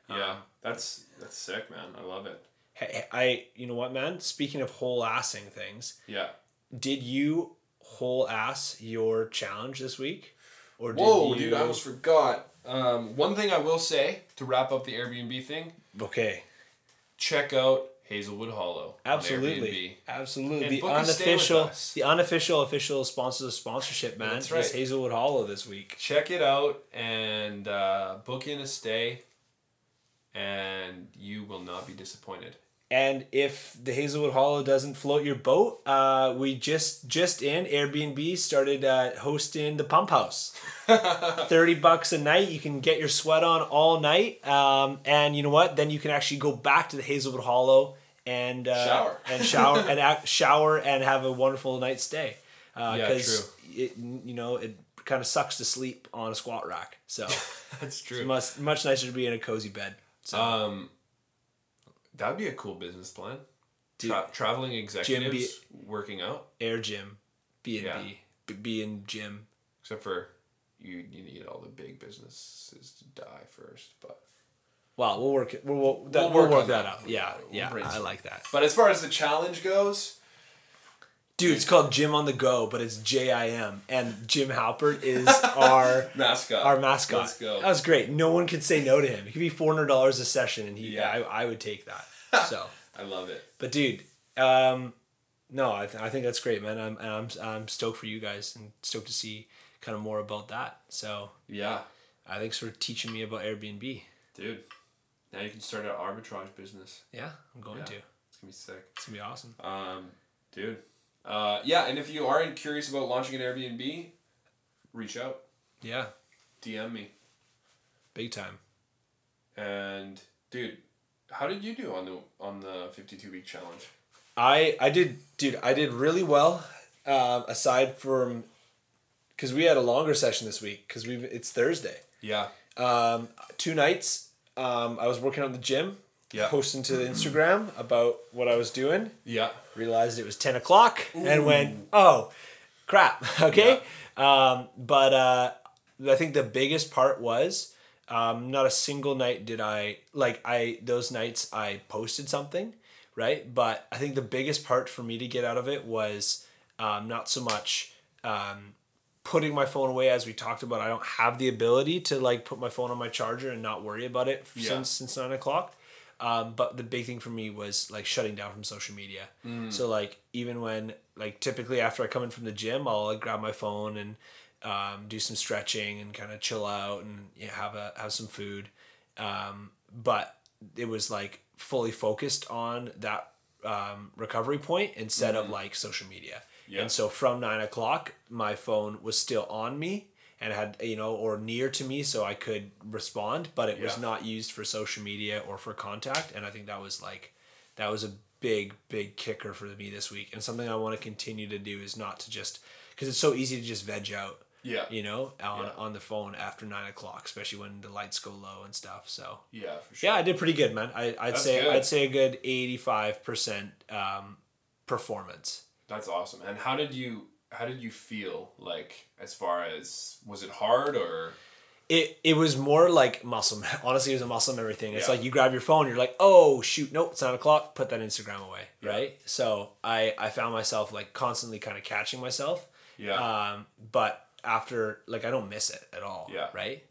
yeah, um, that's that's sick, man. I love it. hey, i you know what man speaking of whole assing things Yeah. did you whole ass your challenge this week or did Whoa, you dude! I almost forgot. Um, one thing I will say to wrap up the Airbnb thing: okay check out Hazelwood Hollow. Absolutely, absolutely. And the book a stay with unofficial, the unofficial, official sponsors of sponsorship, man. That's Is. Hazelwood Hollow this week. Check it out and uh, book in a stay, and you will not be disappointed. And if the Hazelwood Hollow doesn't float your boat, uh, we just just in Airbnb started uh, hosting the Pump House. Thirty bucks a night, you can get your sweat on all night, um, and you know what? Then you can actually go back to the Hazelwood Hollow and uh, Shower. and shower and act, shower and have a wonderful night's stay. Yeah, Because it you know it kind of sucks to sleep on a squat rack, so That's it's true. much much nicer to be in a cozy bed. So Um, that'd be a cool business plan. Tra- traveling executives B- working out, air gym, B and Yeah. B, B- B and gym. except for you. You need all the big businesses to die first, but. Well, we'll work it. We'll, we'll, that, We'll we'll work work, that that. out. Yeah, We'll yeah, I like that. But as far as the challenge goes, Dude, it's called Jim on the Go, but it's J I M, and Jim Halpert is our mascot. our mascot. Let's go. That was great. No one could say no to him. It could be four hundred dollars a session, and he, Yeah. I, I would take that. So, I love it. but dude, um, no, I, th- I think that's great, man. I'm, I'm I'm stoked for you guys, and stoked to see kind of more about that. So, Yeah, I thanks for teaching me about Airbnb. dude. Now you can start an arbitrage business. Yeah, I'm going Yeah. to. It's gonna be sick. It's gonna be awesome. Um, dude. Uh, yeah, and if you are curious about launching an Airbnb, reach out, Yeah, DM me, big time. and dude, how did you do on the on the fifty two week challenge? I I did, dude. I did really well. Um, aside from, because we had a longer session this week because we it's Thursday. Yeah, Um, two nights. Um, I was working out in the gym. Yeah. Posting to the Instagram about what I was doing. yeah, Realized it was ten o'clock and went, oh, crap. Okay. Um, but uh, I think the biggest part was. Um, not a single night did I like I those nights I posted something, right? But I think the biggest part for me to get out of it was um, not so much um, putting my phone away as we talked about. I don't have the ability to like put my phone on my charger and not worry about it Yeah. since since nine o'clock. Um, but the big thing for me was like shutting down from social media. So like even when like typically after I come in from the gym, I'll like grab my phone and um, do some stretching and kind of chill out and you know, have a have some food. Um, but it was like fully focused on that um, recovery point instead of like social media. Yeah. And so from nine o'clock, my phone was still on me and had you know or near to me so I could respond, but it was not used for social media or for contact. And I think that was like that was a big big kicker for me this week, and something I want to continue to do is not to just because it's so easy to just veg out. Yeah. You know, on Yeah. on the phone after nine o'clock, especially when the lights go low and stuff. So Yeah, for sure. yeah, I did pretty good, man. I I'd That's say good. I'd say a good eighty five percent um performance. That's awesome. And how did you how did you feel like as far as was it hard or It it was more like muscle. Honestly, it was a muscle memory thing. It's Yeah. like you grab your phone, you're like, oh shoot, nope, it's nine o'clock. Put that Instagram away, Yeah. right? So I I found myself like constantly kind of catching myself. yeah. Um, but after like I don't miss it at all. Yeah. Right.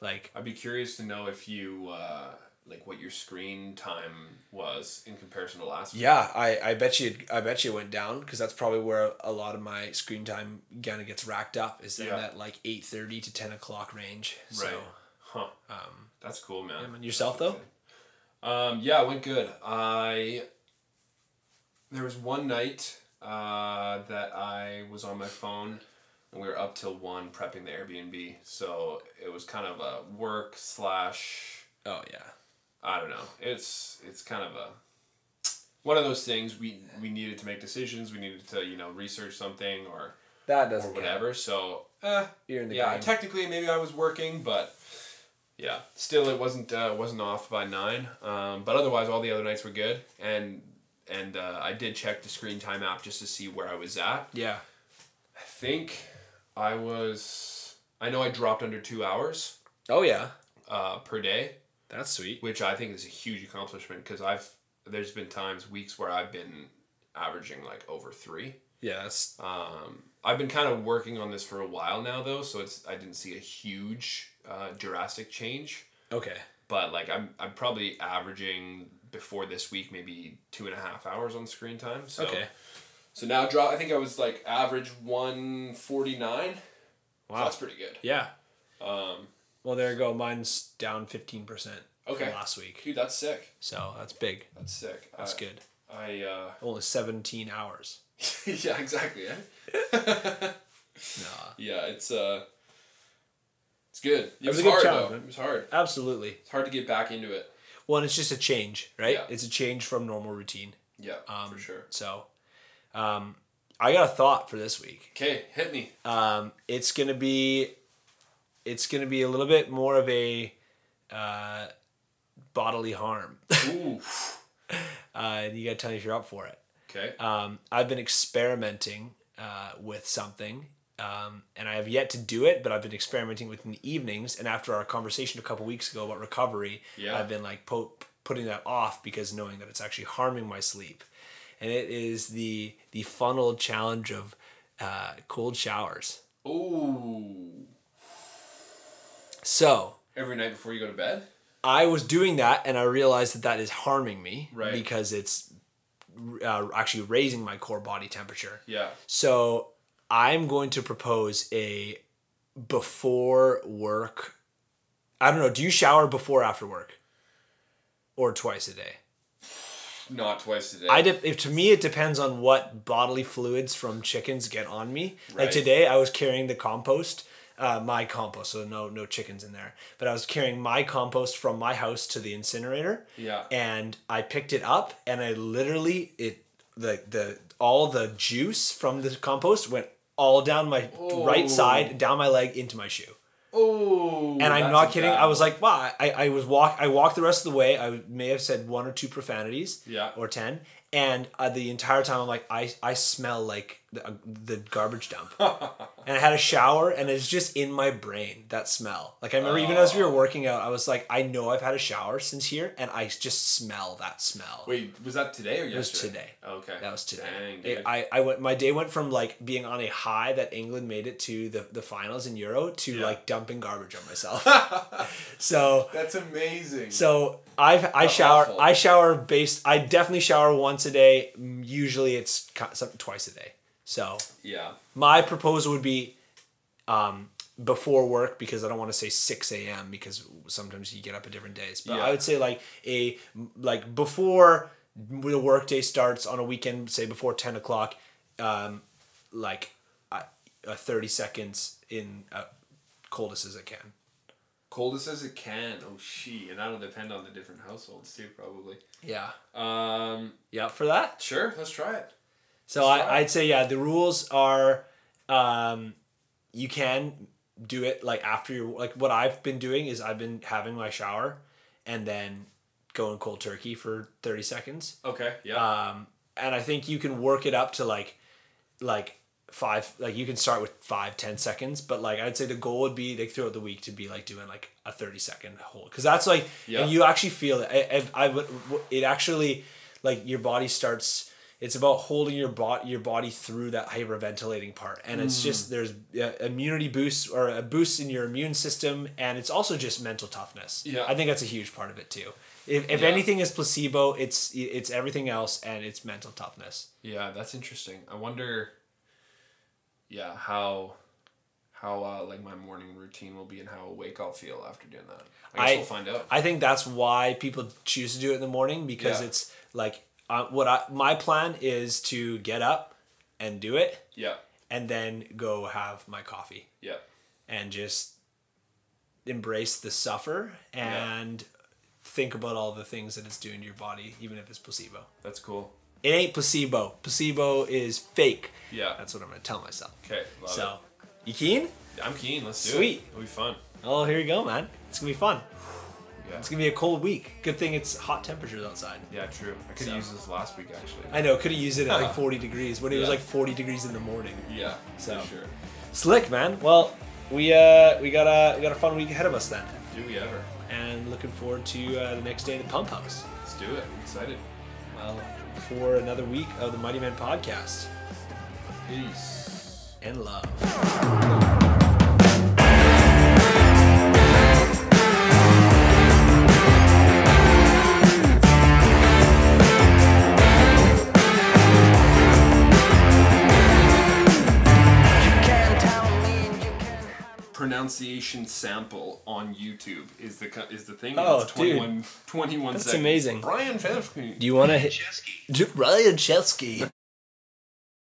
Like I'd be curious to know if you uh like what your screen time was in comparison to last week. yeah, I I bet you I bet you it went down because that's probably where a lot of my screen time kind of gets racked up is in Yeah. that like eight thirty to ten o'clock range. So Right. Huh. um, That's cool, man. yeah, man. yourself though. Um, yeah, it went good. I there was one night uh, that I was on my phone and we were up till one prepping the Airbnb. So it was kind of a work slash Oh yeah. I don't know. It's it's kind of a one of those things we we needed to make decisions. We needed to you know research something or That doesn't count. whatever. So eh, You're in the yeah, game. technically maybe I was working, but yeah, still it wasn't uh, wasn't off by nine. Um, but otherwise, all the other nights were good, and and uh, I did check the screen time app just to see where I was at. yeah. I think I was. I know I dropped under two hours Oh yeah. uh, per day, That's sweet. which I think is a huge accomplishment because I've there's been times weeks where I've been averaging like over three. Yes. Um, I've been kind of working on this for a while now, though, so it's I didn't see a huge uh, drastic change. okay. But like I'm I'm probably averaging before this week maybe two and a half hours on screen time. So Okay. So now drop. I think I was like average one forty nine. Wow. that's pretty good. Yeah. Um, Well, there you go. Mine's down fifteen percent Okay. from last week, dude, that's sick. so that's big. That's sick. That's I, good. I uh, Only seventeen hours. yeah, exactly. Eh? Nah. yeah, it's uh, it's good. It was was, a good hard though. man. It was hard. Absolutely. It's hard to get back into it. Well, and it's just a change, right? Yeah. It's a change from normal routine. Yeah, Um, for sure. So, um, I got a thought for this week. Okay, hit me. Um, it's gonna be, it's gonna be a little bit more of a uh, bodily harm. Ooh. uh, and you gotta tell me if you're up for it. Okay. Um, I've been experimenting uh, with something, um, and I have yet to do it, but I've been experimenting with in the evenings. And after our conversation a couple weeks ago about recovery, Yeah. I've been like po- putting that off because knowing that it's actually harming my sleep. And it is the the funnel challenge of uh, cold showers. Ooh. So Every night before you go to bed? I was doing that, and I realized that that is harming me Right. because it's uh, actually raising my core body temperature. Yeah. So I'm going to propose a before work. I don't know. Do you shower before or after work, or twice a day? Not twice a day. I de- if to me it depends on what bodily fluids from chickens get on me. Like today, I was carrying the compost, uh, my compost, so no no chickens in there. But I was carrying my compost from my house to the incinerator. Yeah. And I picked it up, and I literally it the the all the juice from the compost went all down my Oh. right side, down my leg, into my shoe. Oh. And I'm not kidding. I was like, wow. I, I was walk. I walked the rest of the way. I may have said one or two profanities. Yeah. Or ten. And uh, the entire time, I'm like, I, I smell like the, uh, the garbage dump. and I had a shower, and it's just in my brain that smell. Like I remember, even as we were working out, I was like, I know I've had a shower since here, and I just smell that smell. Wait, was that today or yesterday? It was today. Okay. That was today. Dang, It-. I, I went my day went from like being on a high that England made it to the, the finals in Euro to Yeah. like dumping garbage on myself. so That's amazing. so I've I shower awful. I shower based I definitely shower once a day. Usually it's twice a day. So yeah. my proposal would be um, before work because I don't want to say six a.m. because sometimes you get up at different days. But Yeah. I would say like a like before the workday starts on a weekend, say before ten o'clock, um, like uh, uh, thirty seconds in uh, coldest as I can. Coldest as it can. Oh, she. And that'll depend on the different households too, probably. Yeah. Um, Yeah, for that. sure. Let's try it. So Let's I. I'd say yeah, the rules are, um, you can do it like after your like what I've been doing is I've been having my shower, and then going cold turkey for thirty seconds. Okay. Yeah. Um, and I think you can work it up to like, like five. Like you can start with five, ten seconds, but like I'd say the goal would be like throughout the week to be like doing like a thirty second hold because that's like Yeah. and you actually feel it. I, I, I would it actually like your body starts. It's about holding your body your body through that hyperventilating part, and it's Mm. just there's uh, immunity boost or a boost in your immune system, and it's also just mental toughness. Yeah. I think that's a huge part of it too. If, if Yeah. anything is placebo, it's it's everything else, and it's mental toughness. yeah, that's interesting. I wonder. Yeah, how, how uh, like my morning routine will be and how awake I'll feel after doing that. I guess I- we'll find out. I think that's why people choose to do it in the morning because Yeah. it's like uh, what I my plan is to get up and do it, yeah. and then go have my coffee Yeah. and just embrace the suffer and think about all the things that it's doing to your body, even if it's placebo. That's cool. It ain't placebo. Placebo is fake. Yeah. That's what I'm gonna tell myself. Okay. So, you keen? I'm keen. Let's do Sweet. it. Sweet. It'll be fun. Oh, here you go, man. It's gonna be fun. Yeah. It's gonna be a cold week. Good thing it's hot temperatures outside. Yeah, true. I could So- have used this last week actually. I know. Could have used it at like 40 degrees when it was like 40 degrees in the morning. yeah. So- For sure. Slick, man. Well, we uh we got a we got a fun week ahead of us then, Do we ever? and looking forward to uh, the next day in the pump house. Let's do it. I'm excited. Well, for another week of the Mighty Man podcast Peace. and love. Pronunciation sample on YouTube is the co- is the thing. Oh, it's 21, 21 That's seconds. amazing. Brian Chesky. Do you want to hit Ryan Chesky?